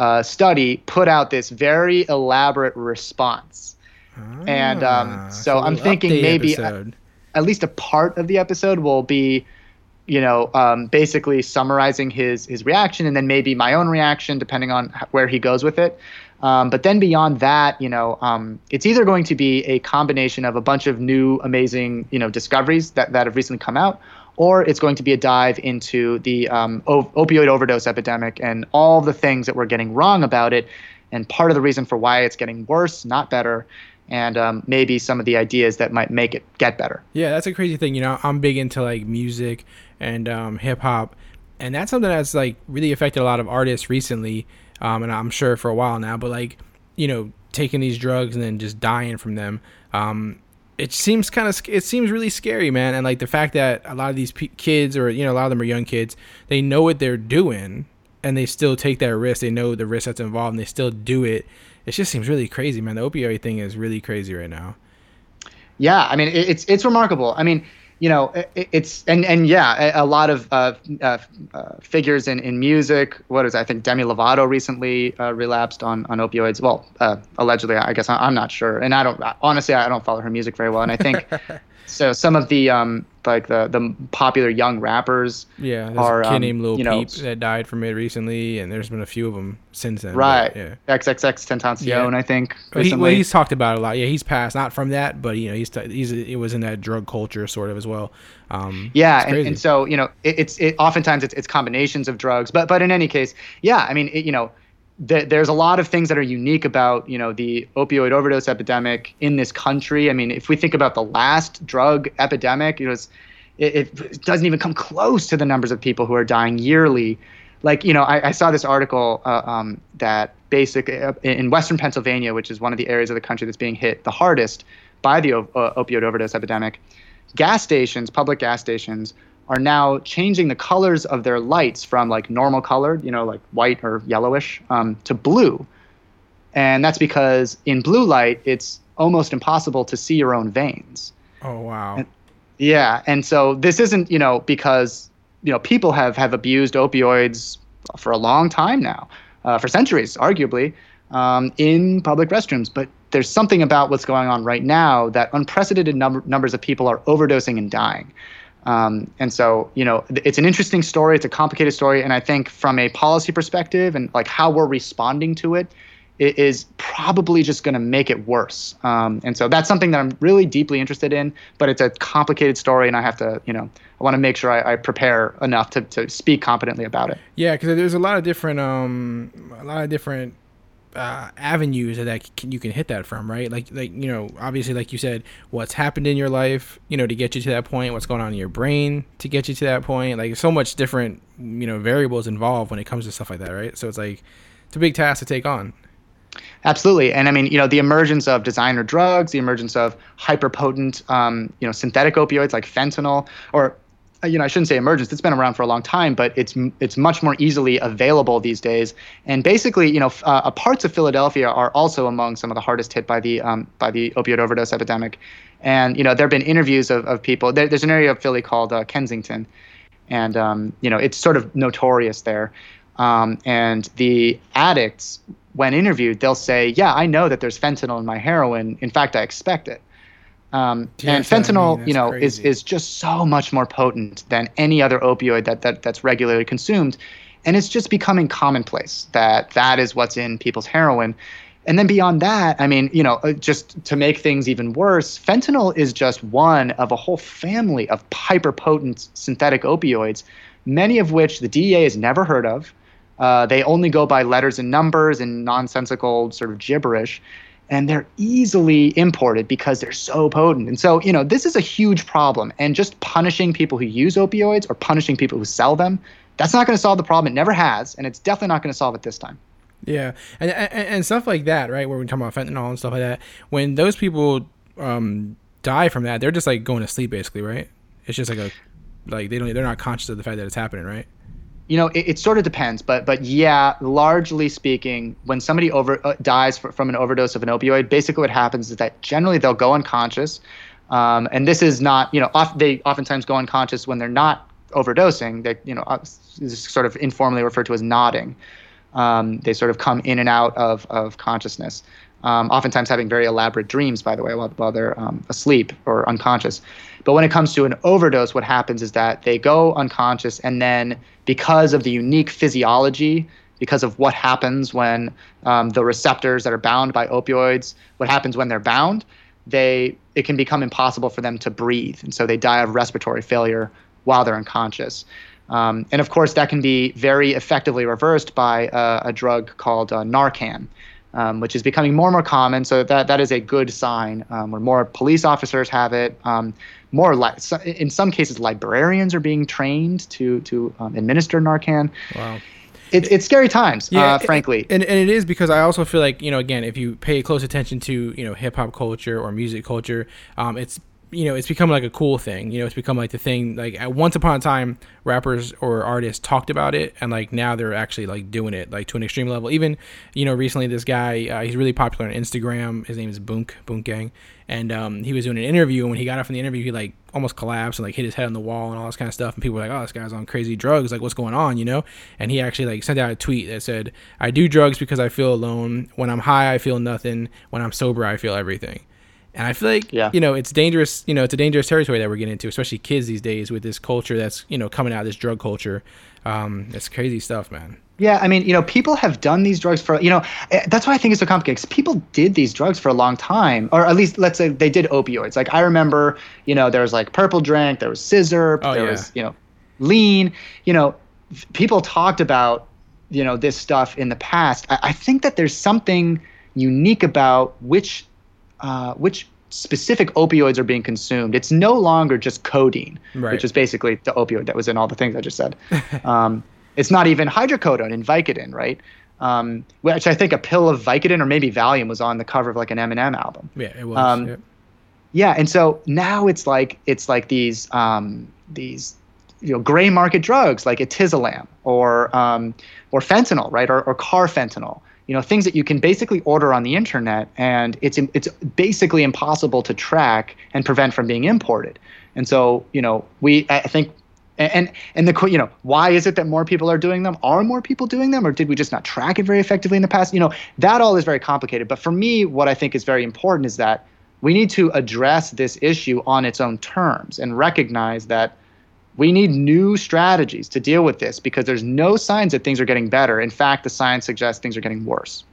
uh, study, put out this very elaborate response. and um, Ah, so, I'm thinking maybe episode. at least a part of the episode will be you know um, basically summarizing his his reaction and then maybe my own reaction depending on where he goes with it um, but then beyond that you know um, it's either going to be a combination of a bunch of new amazing you know discoveries that, that have recently come out or it's going to be a dive into the um, o- opioid overdose epidemic and all the things that we're getting wrong about it and part of the reason for why it's getting worse not better and um, maybe some of the ideas that might make it get better. Yeah, that's a crazy thing. You know, I'm big into like music and um, hip hop, and that's something that's like really affected a lot of artists recently, um, and I'm sure for a while now. But like, you know, taking these drugs and then just dying from them. It seems kind of it seems really scary, man. And like the fact that a lot of these kids, or you know, a lot of them are young kids, they know what they're doing, and they still take that risk. They know the risk that's involved, and they still do it. It just seems really crazy, man. The opioid thing is really crazy right now. Yeah, I mean, it's it's remarkable. I mean, you know, it, it's and and yeah, a, a lot of uh, uh, uh, figures in, in music. What is? I think Demi Lovato recently uh, relapsed on on opioids. Well, uh, allegedly, I guess I, am not sure, and I don't honestly, I don't follow her music very well, and I think [laughs] so. Some of the um like the the popular young rappers. Yeah, there's are, a kid um, named Lil you know, Peep that died from it recently, and there's been a few of them since then. but, Right. yeah. XXX Tentacion, Yeah. I think. Well, he, well, he's talked about it a lot. Yeah, he's passed not from that, but you know, he's t- he's it was in that drug culture sort of as well. Um, Yeah, and, and so you know, it, it's it, oftentimes it's, it's combinations of drugs, but but in any case, yeah, I mean, it, you know, th- there's a lot of things that are unique about you know the opioid overdose epidemic in this country. I mean, if we think about the last drug epidemic, it was it, it doesn't even come close to the numbers of people who are dying yearly. Like you know, I, I saw this article uh, um, that basic uh, in Western Pennsylvania, which is one of the areas of the country that's being hit the hardest by the uh, opioid overdose epidemic gas stations, public gas stations, are now changing the colors of their lights from like normal colored, you know, like white or yellowish, um, to blue. And that's because in blue light, it's almost impossible to see your own veins. oh wow, Yeah, and so this isn't, you know, because you know people have have abused opioids for a long time now, uh, for centuries, arguably, um, in public restrooms. But there's something about what's going on right now that unprecedented number, numbers of people are overdosing and dying. Um, and so, you know, it's an interesting story. It's a complicated story, and I think from a policy perspective and like how we're responding to it, it is probably just going to make it worse. Um, and so that's something that I'm really deeply interested in, but it's a complicated story, and I have to, you know, I want to make sure I, I prepare enough to, to speak competently about it. yeah, because there's a lot of different um a lot of different uh, avenues that, can, you can hit that from, right? Like like you know, obviously, like you said, what's happened in your life, you know, to get you to that point, what's going on in your brain to get you to that point, like so much different, you know, variables involved when it comes to stuff like that, right? So it's like it's a big task to take on. Absolutely, and I mean, you know, the emergence of designer drugs, the emergence of hyperpotent, um, you know, synthetic opioids like fentanyl, or you know, I shouldn't say emergence. It's been around for a long time, but it's it's much more easily available these days. And basically, you know, uh, parts of Philadelphia are also among some of the hardest hit by the um, by the opioid overdose epidemic. And you know, there have been interviews of, of people. There, there's an area of Philly called uh, Kensington, and um, you know, it's sort of notorious there. Um, and the addicts, when interviewed, they'll say, "Yeah, I know that there's fentanyl in my heroin. In fact, I expect it." Um, Yeah, and I fentanyl, mean. you know, is crazy. is just so much more potent than any other opioid that, that that's regularly consumed, and it's just becoming commonplace that that is what's in people's heroin. And then beyond that, I mean, you know, uh, just to make things even worse, fentanyl is just one of a whole family of hyper potent synthetic opioids, many of which the DEA has never heard of. Uh, they only go by letters and numbers and nonsensical sort of gibberish. And they're easily imported because they're so potent. And so, you know, this is a huge problem. And just punishing people who use opioids or punishing people who sell them, that's not going to solve the problem. It never has. And it's definitely not going to solve it this time. Yeah, and, and and stuff like that, right? Where we're talking about fentanyl and stuff like that. When those people um, die from that, they're just like going to sleep, basically, right? It's just like a like they don't they're not conscious of the fact that it's happening, right? You know it, it sort of depends but but yeah largely speaking when somebody over uh, dies fr- from an overdose of an opioid basically what happens is that generally they'll go unconscious um, and this is not you know off, they oftentimes go unconscious when they're not overdosing they you know is sort of informally referred to as nodding. Um, they sort of come in and out of, of consciousness um, oftentimes having very elaborate dreams by the way while, while they're um, asleep or unconscious. But when it comes to an overdose what happens is that they go unconscious and then because of the unique physiology because of what happens when um, the receptors that are bound by opioids what happens when they're bound they it can become impossible for them to breathe and so they die of respiratory failure while they're unconscious um, and of course that can be very effectively reversed by uh, a drug called uh, narcan um, which is becoming more and more common. So that that is a good sign. Um, where more police officers have it. More li- so- in some cases, librarians are being trained to to um, administer Narcan. Wow. It, it's scary times, uh, frankly. and, and it is because I also feel like you know again if you pay close attention to you know hip hop culture or music culture, um, it's you know it's become like a cool thing. You know, it's become like the thing. Like at once upon a time, rappers or artists talked about it, and like now they're actually like doing it like to an extreme level. Even you know recently, this guy uh, he's really popular on Instagram. His name is Boonk Boonk Gang, and um, he was doing an interview. And when he got off from the interview, he like almost collapsed and like hit his head on the wall and all this kind of stuff. And people were like, "Oh, this guy's on crazy drugs. Like, what's going on?" You know. And he actually like sent out a tweet that said, "I do drugs because I feel alone. When I'm high, I feel nothing. When I'm sober, I feel everything." And I feel like Yeah. you know it's dangerous. You know, it's a dangerous territory that we're getting into, especially kids these days with this culture that's you know coming out of this drug culture. Um, it's crazy stuff, man. Yeah, I mean, you know, people have done these drugs for, you know, eh, that's why I think it's so complicated. 'cause people did these drugs for a long time, or at least let's say they did opioids. Like I remember, you know, there was like purple drink, there was sizzurp, Oh, there yeah. was, you know, lean. You know, people talked about, you know, this stuff in the past. I, I think that there's something unique about which, uh, which specific opioids are being consumed. It's no longer just codeine, Right. which is basically the opioid that was in all the things I just said. um, it's not even hydrocodone and Vicodin, right? Um, which I think a pill of Vicodin or maybe Valium was on the cover of like an Eminem album. Yeah, it was. Um, yeah. Yeah, and so now it's like it's like these um, these you know gray market drugs like etizolam or um, or fentanyl, right, or, or carfentanil. You know, things that you can basically order on the internet, and it's it's basically impossible to track and prevent from being imported. And so, you know, we I think. And and the you know why is it that more people are doing them? Are more people doing them, or did we just not track it very effectively in the past? You know that all is very complicated. But for me, what I think is very important is that we need to address this issue on its own terms and recognize that we need new strategies to deal with this because there's no signs that things are getting better. In fact, the science suggests things are getting worse.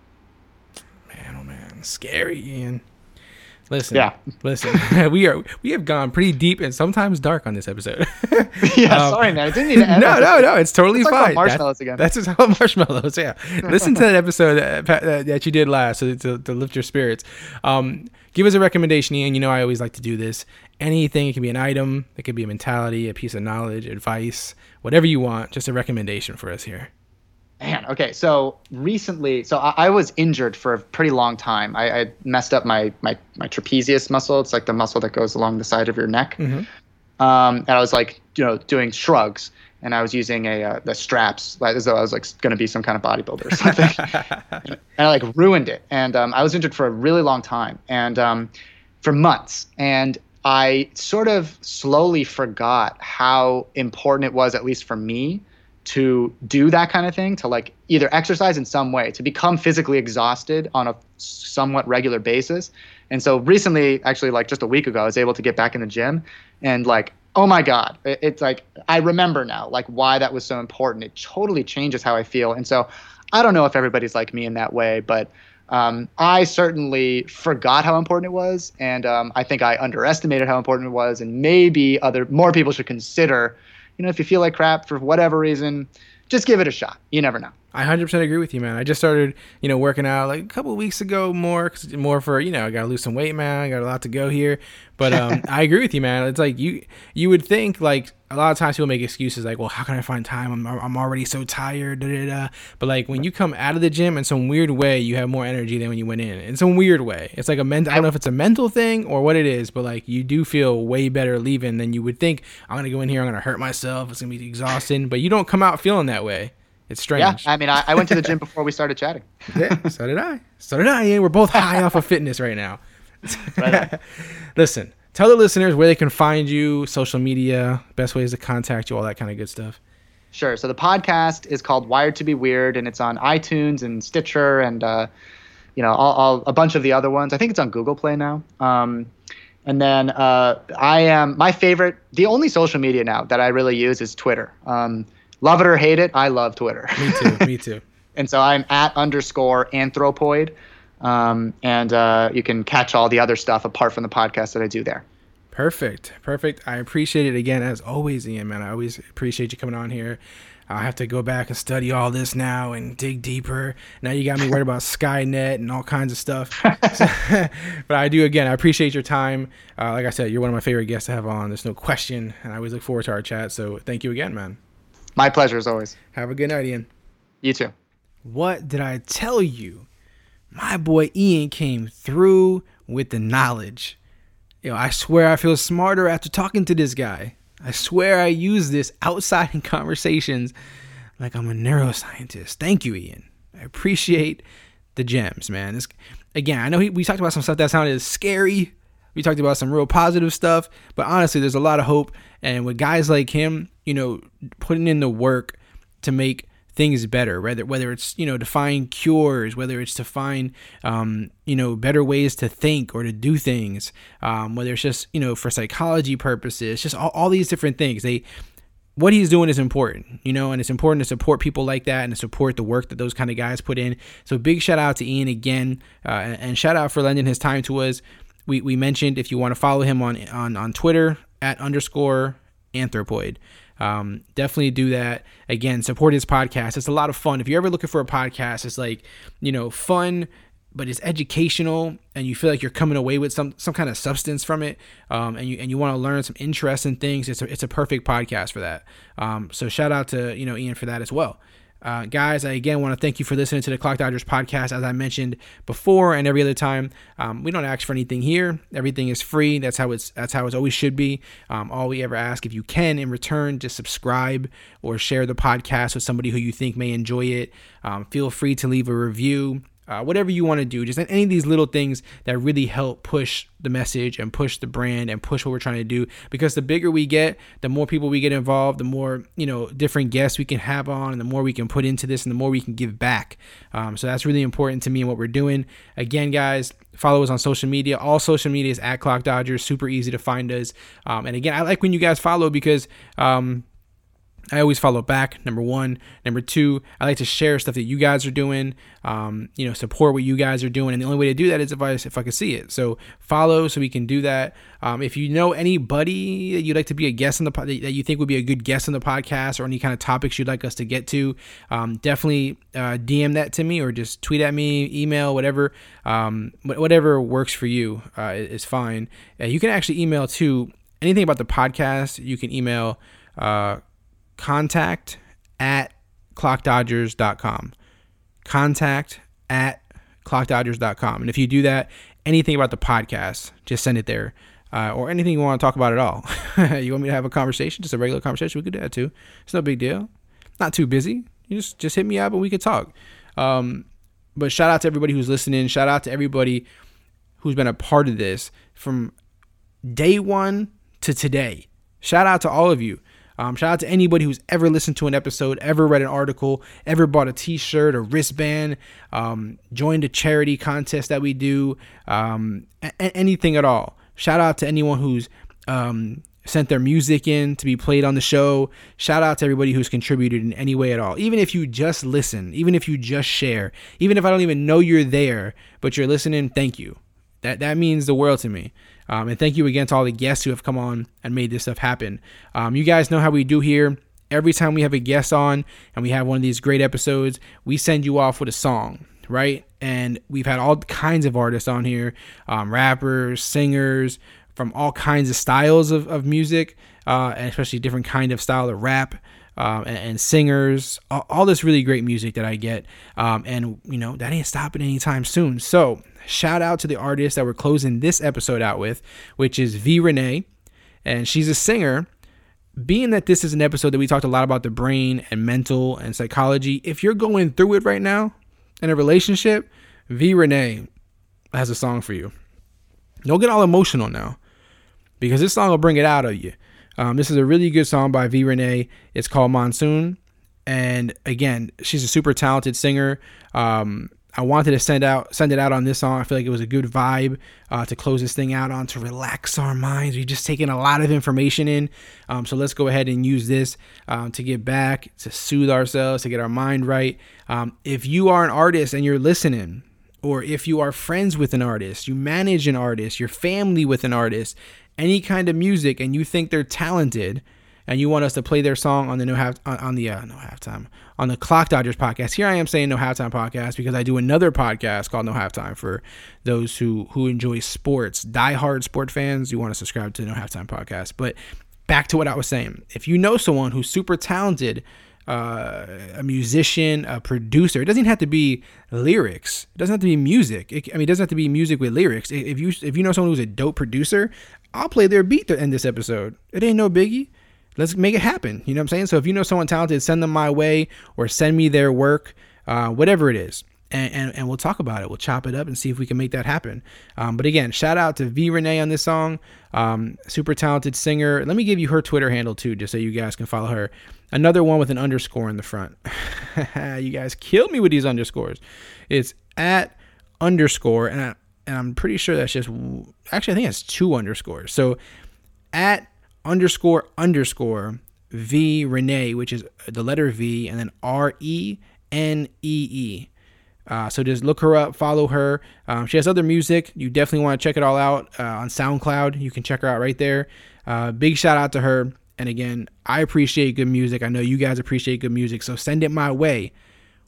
Man, oh man, scary, Ian. Listen, Yeah. listen. [laughs] we are we have gone pretty deep and sometimes dark on this episode. [laughs] yeah, sorry, man. I didn't need to [laughs] end no, no, no. It's totally Let's talk about fine. marshmallows That- again. That's just how marshmallows. Yeah. Listen to that episode that, that, that you did last to, to, to lift your spirits. Um, give us a recommendation, Ian. You know I always like to do this. Anything. It can be an item. It could be a mentality, a piece of knowledge, advice, whatever you want. Just a recommendation for us here. Man, okay. So recently, so I, I was injured for a pretty long time. I, I messed up my, my my trapezius muscle. It's like the muscle that goes along the side of your neck. Um, and I was like, you know, doing shrugs, and I was using a uh, the straps, like as though I was like going to be some kind of bodybuilder or something. [laughs] and I like ruined it. And um, I was injured for a really long time, and um, for months. And I sort of slowly forgot how important it was, at least for me, to do that kind of thing, to like either exercise in some way, to become physically exhausted on a somewhat regular basis. And so recently, actually, like just a week ago, I was able to get back in the gym and like, oh my God, it's like, I remember now, like why that was so important. It totally changes how I feel. And so I don't know if everybody's like me in that way, but um, I certainly forgot how important it was. And um, I think I underestimated how important it was. And maybe other more people should consider you know, if you feel like crap for whatever reason, just give it a shot. You never know. I 100% agree with you, man. I just started, you know, working out like a couple of weeks ago more, 'cause more for, you know, I got to lose some weight, man. I got a lot to go here. But um, [laughs] I agree with you, man. It's like you you would think like a lot of times people make excuses like, well, how can I find time? I'm, I'm already so tired. Da, da, da. But like when you come out of the gym in some weird way, you have more energy than when you went in. In some weird way. It's like a mental, I don't know if it's a mental thing or what it is, but like you do feel way better leaving than you would think. I'm going to go in here, I'm going to hurt myself. It's going to be exhausting. But you don't come out feeling that way. It's strange. Yeah, I mean, I, I went to the gym before we started chatting. [laughs] Yeah, so did I. So did I. We're both high off of fitness right now. [laughs] [laughs] Listen, tell the listeners where they can find you, social media, best ways to contact you, all that kind of good stuff. Sure. So the podcast is called Wired to Be Weird, and it's on iTunes and Stitcher and uh, you know all, all a bunch of the other ones. I think it's on Google Play now. Um, and then uh, I am my favorite. The only social media now that I really use is Twitter. Um, love it or hate it, I love Twitter. Me too. me [laughs] too. and so I'm at underscore anthropoid. Um, and uh, you can catch all the other stuff apart from the podcast that I do there. Perfect. Perfect. I appreciate it again as always, Ian. Man, I always appreciate you coming on here. I have to go back and study all this now and dig deeper. Now you got me worried about [laughs] Skynet and all kinds of stuff. So, [laughs] but I do again. I appreciate your time. Uh, like I said, you're one of my favorite guests to have on. There's no question, and I always look forward to our chat. So thank you again, man. My pleasure as always. Have a good night, Ian. You too. What did I tell you? My boy Ian came through with the knowledge. Yo, I swear I feel smarter after talking to this guy. I swear I use this outside in conversations like I'm a neuroscientist. Thank you, Ian. I appreciate the gems, man. This, again, I know he, we talked about some stuff that sounded scary. We talked about some real positive stuff, but honestly, there's a lot of hope. And with guys like him, you know, putting in the work to make things better whether whether it's you know to find cures whether it's to find um, you know better ways to think or to do things um, whether it's just you know for psychology purposes just all, all these different things they what he's doing is important, you know, and it's important to support people like that and to support the work that those kind of guys put in. So big shout out to Ian again, uh, and, and shout out for lending his time to us. We, we mentioned if you want to follow him on on on Twitter at underscore anthropoid. Um, definitely do that. Again, support his podcast. It's a lot of fun. If you're ever looking for a podcast, it's like, you know, fun, but it's educational and you feel like you're coming away with some some kind of substance from it um, and you and you want to learn some interesting things it's a, it's a perfect podcast for that um, so shout out to you know ian for that as well uh, guys, I again want to thank you for listening to the Clock Dodgers podcast. As I mentioned before and every other time, um, we don't ask for anything here. Everything is free. That's how it's that's how it always should be. Um, all we ever ask, if you can, in return, just subscribe or share the podcast with somebody who you think may enjoy it. Um, feel free to leave a review uh, whatever you want to do, just any of these little things that really help push the message and push the brand and push what we're trying to do. Because the bigger we get, the more people we get involved, the more you know different guests we can have on, and the more we can put into this, and the more we can give back. Um, so that's really important to me and what we're doing. Again, guys, follow us on social media. All social media is at Clock Dodgers. Super easy to find us. Um, and again, I like when you guys follow because. Um, I always follow back. Number one, number two, I like to share stuff that you guys are doing. Um, you know, support what you guys are doing, and the only way to do that is if I if I can see it. So follow so we can do that. Um, if you know anybody that you'd like to be a guest on the that you think would be a good guest on the podcast, or any kind of topics you'd like us to get to, um, definitely uh, DM that to me or just tweet at me, email, whatever, um, whatever works for you uh, is fine. Uh, you can actually email to anything about the podcast. You can email. Uh, contact at clockdodgers.com. Contact at clockdodgers.com. And if you do that, anything about the podcast, just send it there. Uh, or anything you want to talk about at all. [laughs] you want me to have a conversation, just a regular conversation, we could do that too. It's no big deal. Not too busy. You just just hit me up and we could talk. Um, but shout out to everybody who's listening. Shout out to everybody who's been a part of this from day one to today. Shout out to all of you. Um, shout out to anybody who's ever listened to an episode, ever read an article, ever bought a T-shirt, a wristband, um, joined a charity contest that we do, um, a- anything at all. Shout out to anyone who's um, sent their music in to be played on the show. Shout out to everybody who's contributed in any way at all. Even if you just listen, even if you just share, even if I don't even know you're there, but you're listening, thank you. That that means the world to me. Um, and thank you again to all the guests who have come on and made this stuff happen. Um, you guys know how we do here. Every time we have a guest on and we have one of these great episodes, we send you off with a song, right? And we've had all kinds of artists on here um, rappers, singers, from all kinds of styles of, of music, uh, and especially different kind of style of rap. Um, and, and, singers, all, all, this really great music that I get. Um, and, you know, that ain't stopping anytime soon. So, shout out to the artist that we're closing this episode out with, which is V Renee. And she's a singer. Being that this is an episode that we talked a lot about the brain and mental and psychology, if you're going through it right now in a relationship, V Renee has a song for you. Don't get all emotional now because this song will bring it out of you. Um, this is a really good song by V Renee. It's called Monsoon. And again, she's a super talented singer. Um, I wanted to send out send it out on this song. I feel like it was a good vibe uh, to close this thing out on to relax our minds. We've just taken a lot of information in, um, so let's go ahead and use this um, to get back to soothe ourselves, to get our mind right. Um, if you are an artist and you're listening, or if you are friends with an artist, you manage an artist, your family with an artist, any kind of music, and you think they're talented, and you want us to play their song on the no half on, on the uh, no halftime on the Clock Dodgers podcast. Here I am saying no halftime podcast because I do another podcast called No Halftime for those who who enjoy sports, diehard sport fans. You want to subscribe to No Halftime podcast. But back to what I was saying. If you know someone who's super talented, uh, a musician, a producer, it doesn't have to be lyrics. It doesn't have to be music. It, I mean, it doesn't have to be music with lyrics. If you if you know someone who's a dope producer, I'll play their beat to end this episode. It ain't no biggie. Let's make it happen. You know what I'm saying? So if you know someone talented, send them my way or send me their work, uh, whatever it is. And, and, and, we'll talk about it. We'll chop it up and see if we can make that happen. Um, but again, shout out to V Renee on this song. Um, super talented singer. Let me give you her Twitter handle too, just so you guys can follow her. Another one with an underscore in the front. [laughs] you guys killed me with these underscores. It's at underscore, and, I, and I'm pretty sure that's just actually I think it's two underscores. So at underscore underscore V Renee, which is the letter V, and then R E N E E. Uh, so just look her up, follow her. Um, she has other music. You definitely want to check it all out uh, on SoundCloud. You can check her out right there. Uh, big shout out to her. And again, I appreciate good music. I know you guys appreciate good music. So send it my way.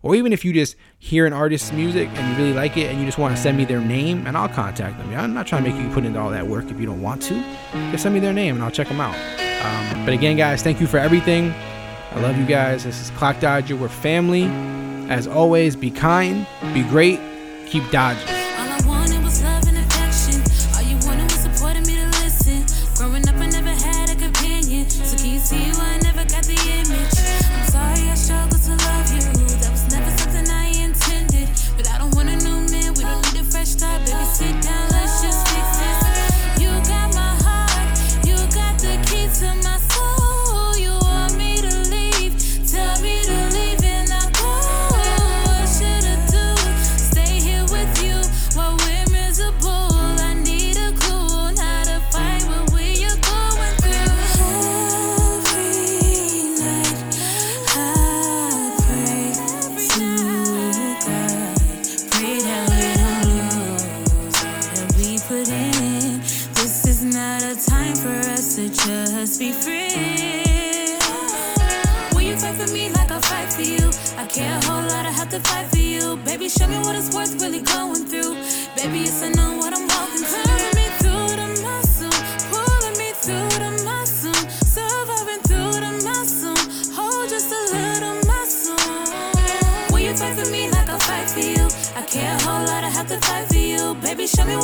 Or even if you just hear an artist's music and you really like it and you just want to send me their name and I'll contact them. I'm not trying to make you put into all that work if you don't want to. Just send me their name and I'll check them out. Um, but again, guys, thank you for everything. I love you guys. This is Clock Dodger. We're family. As always, be kind, be great, keep dodging.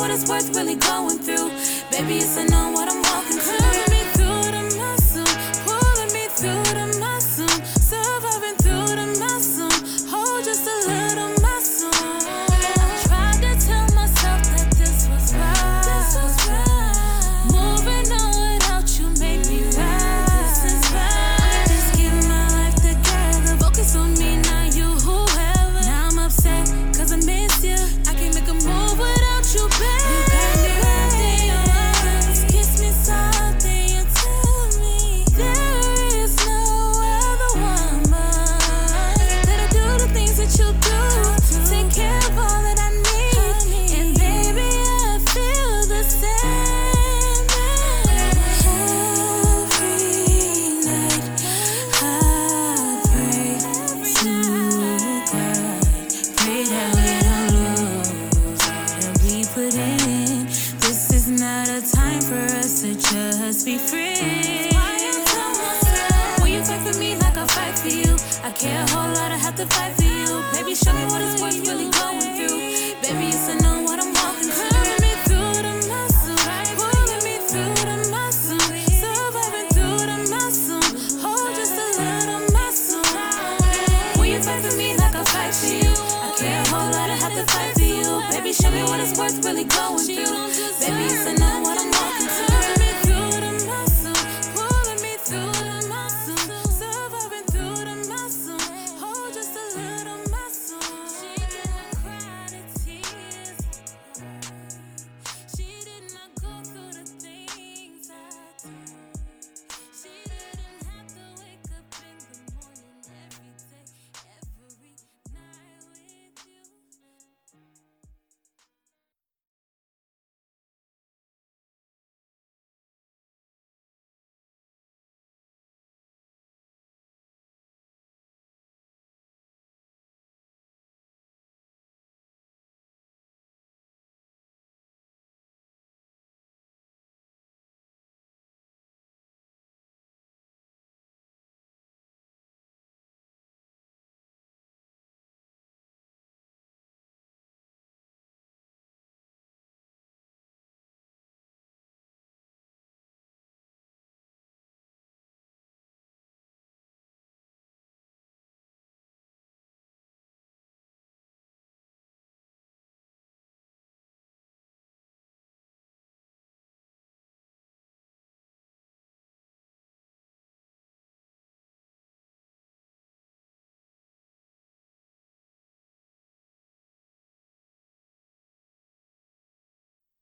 what it's worth really going through. Baby, it's a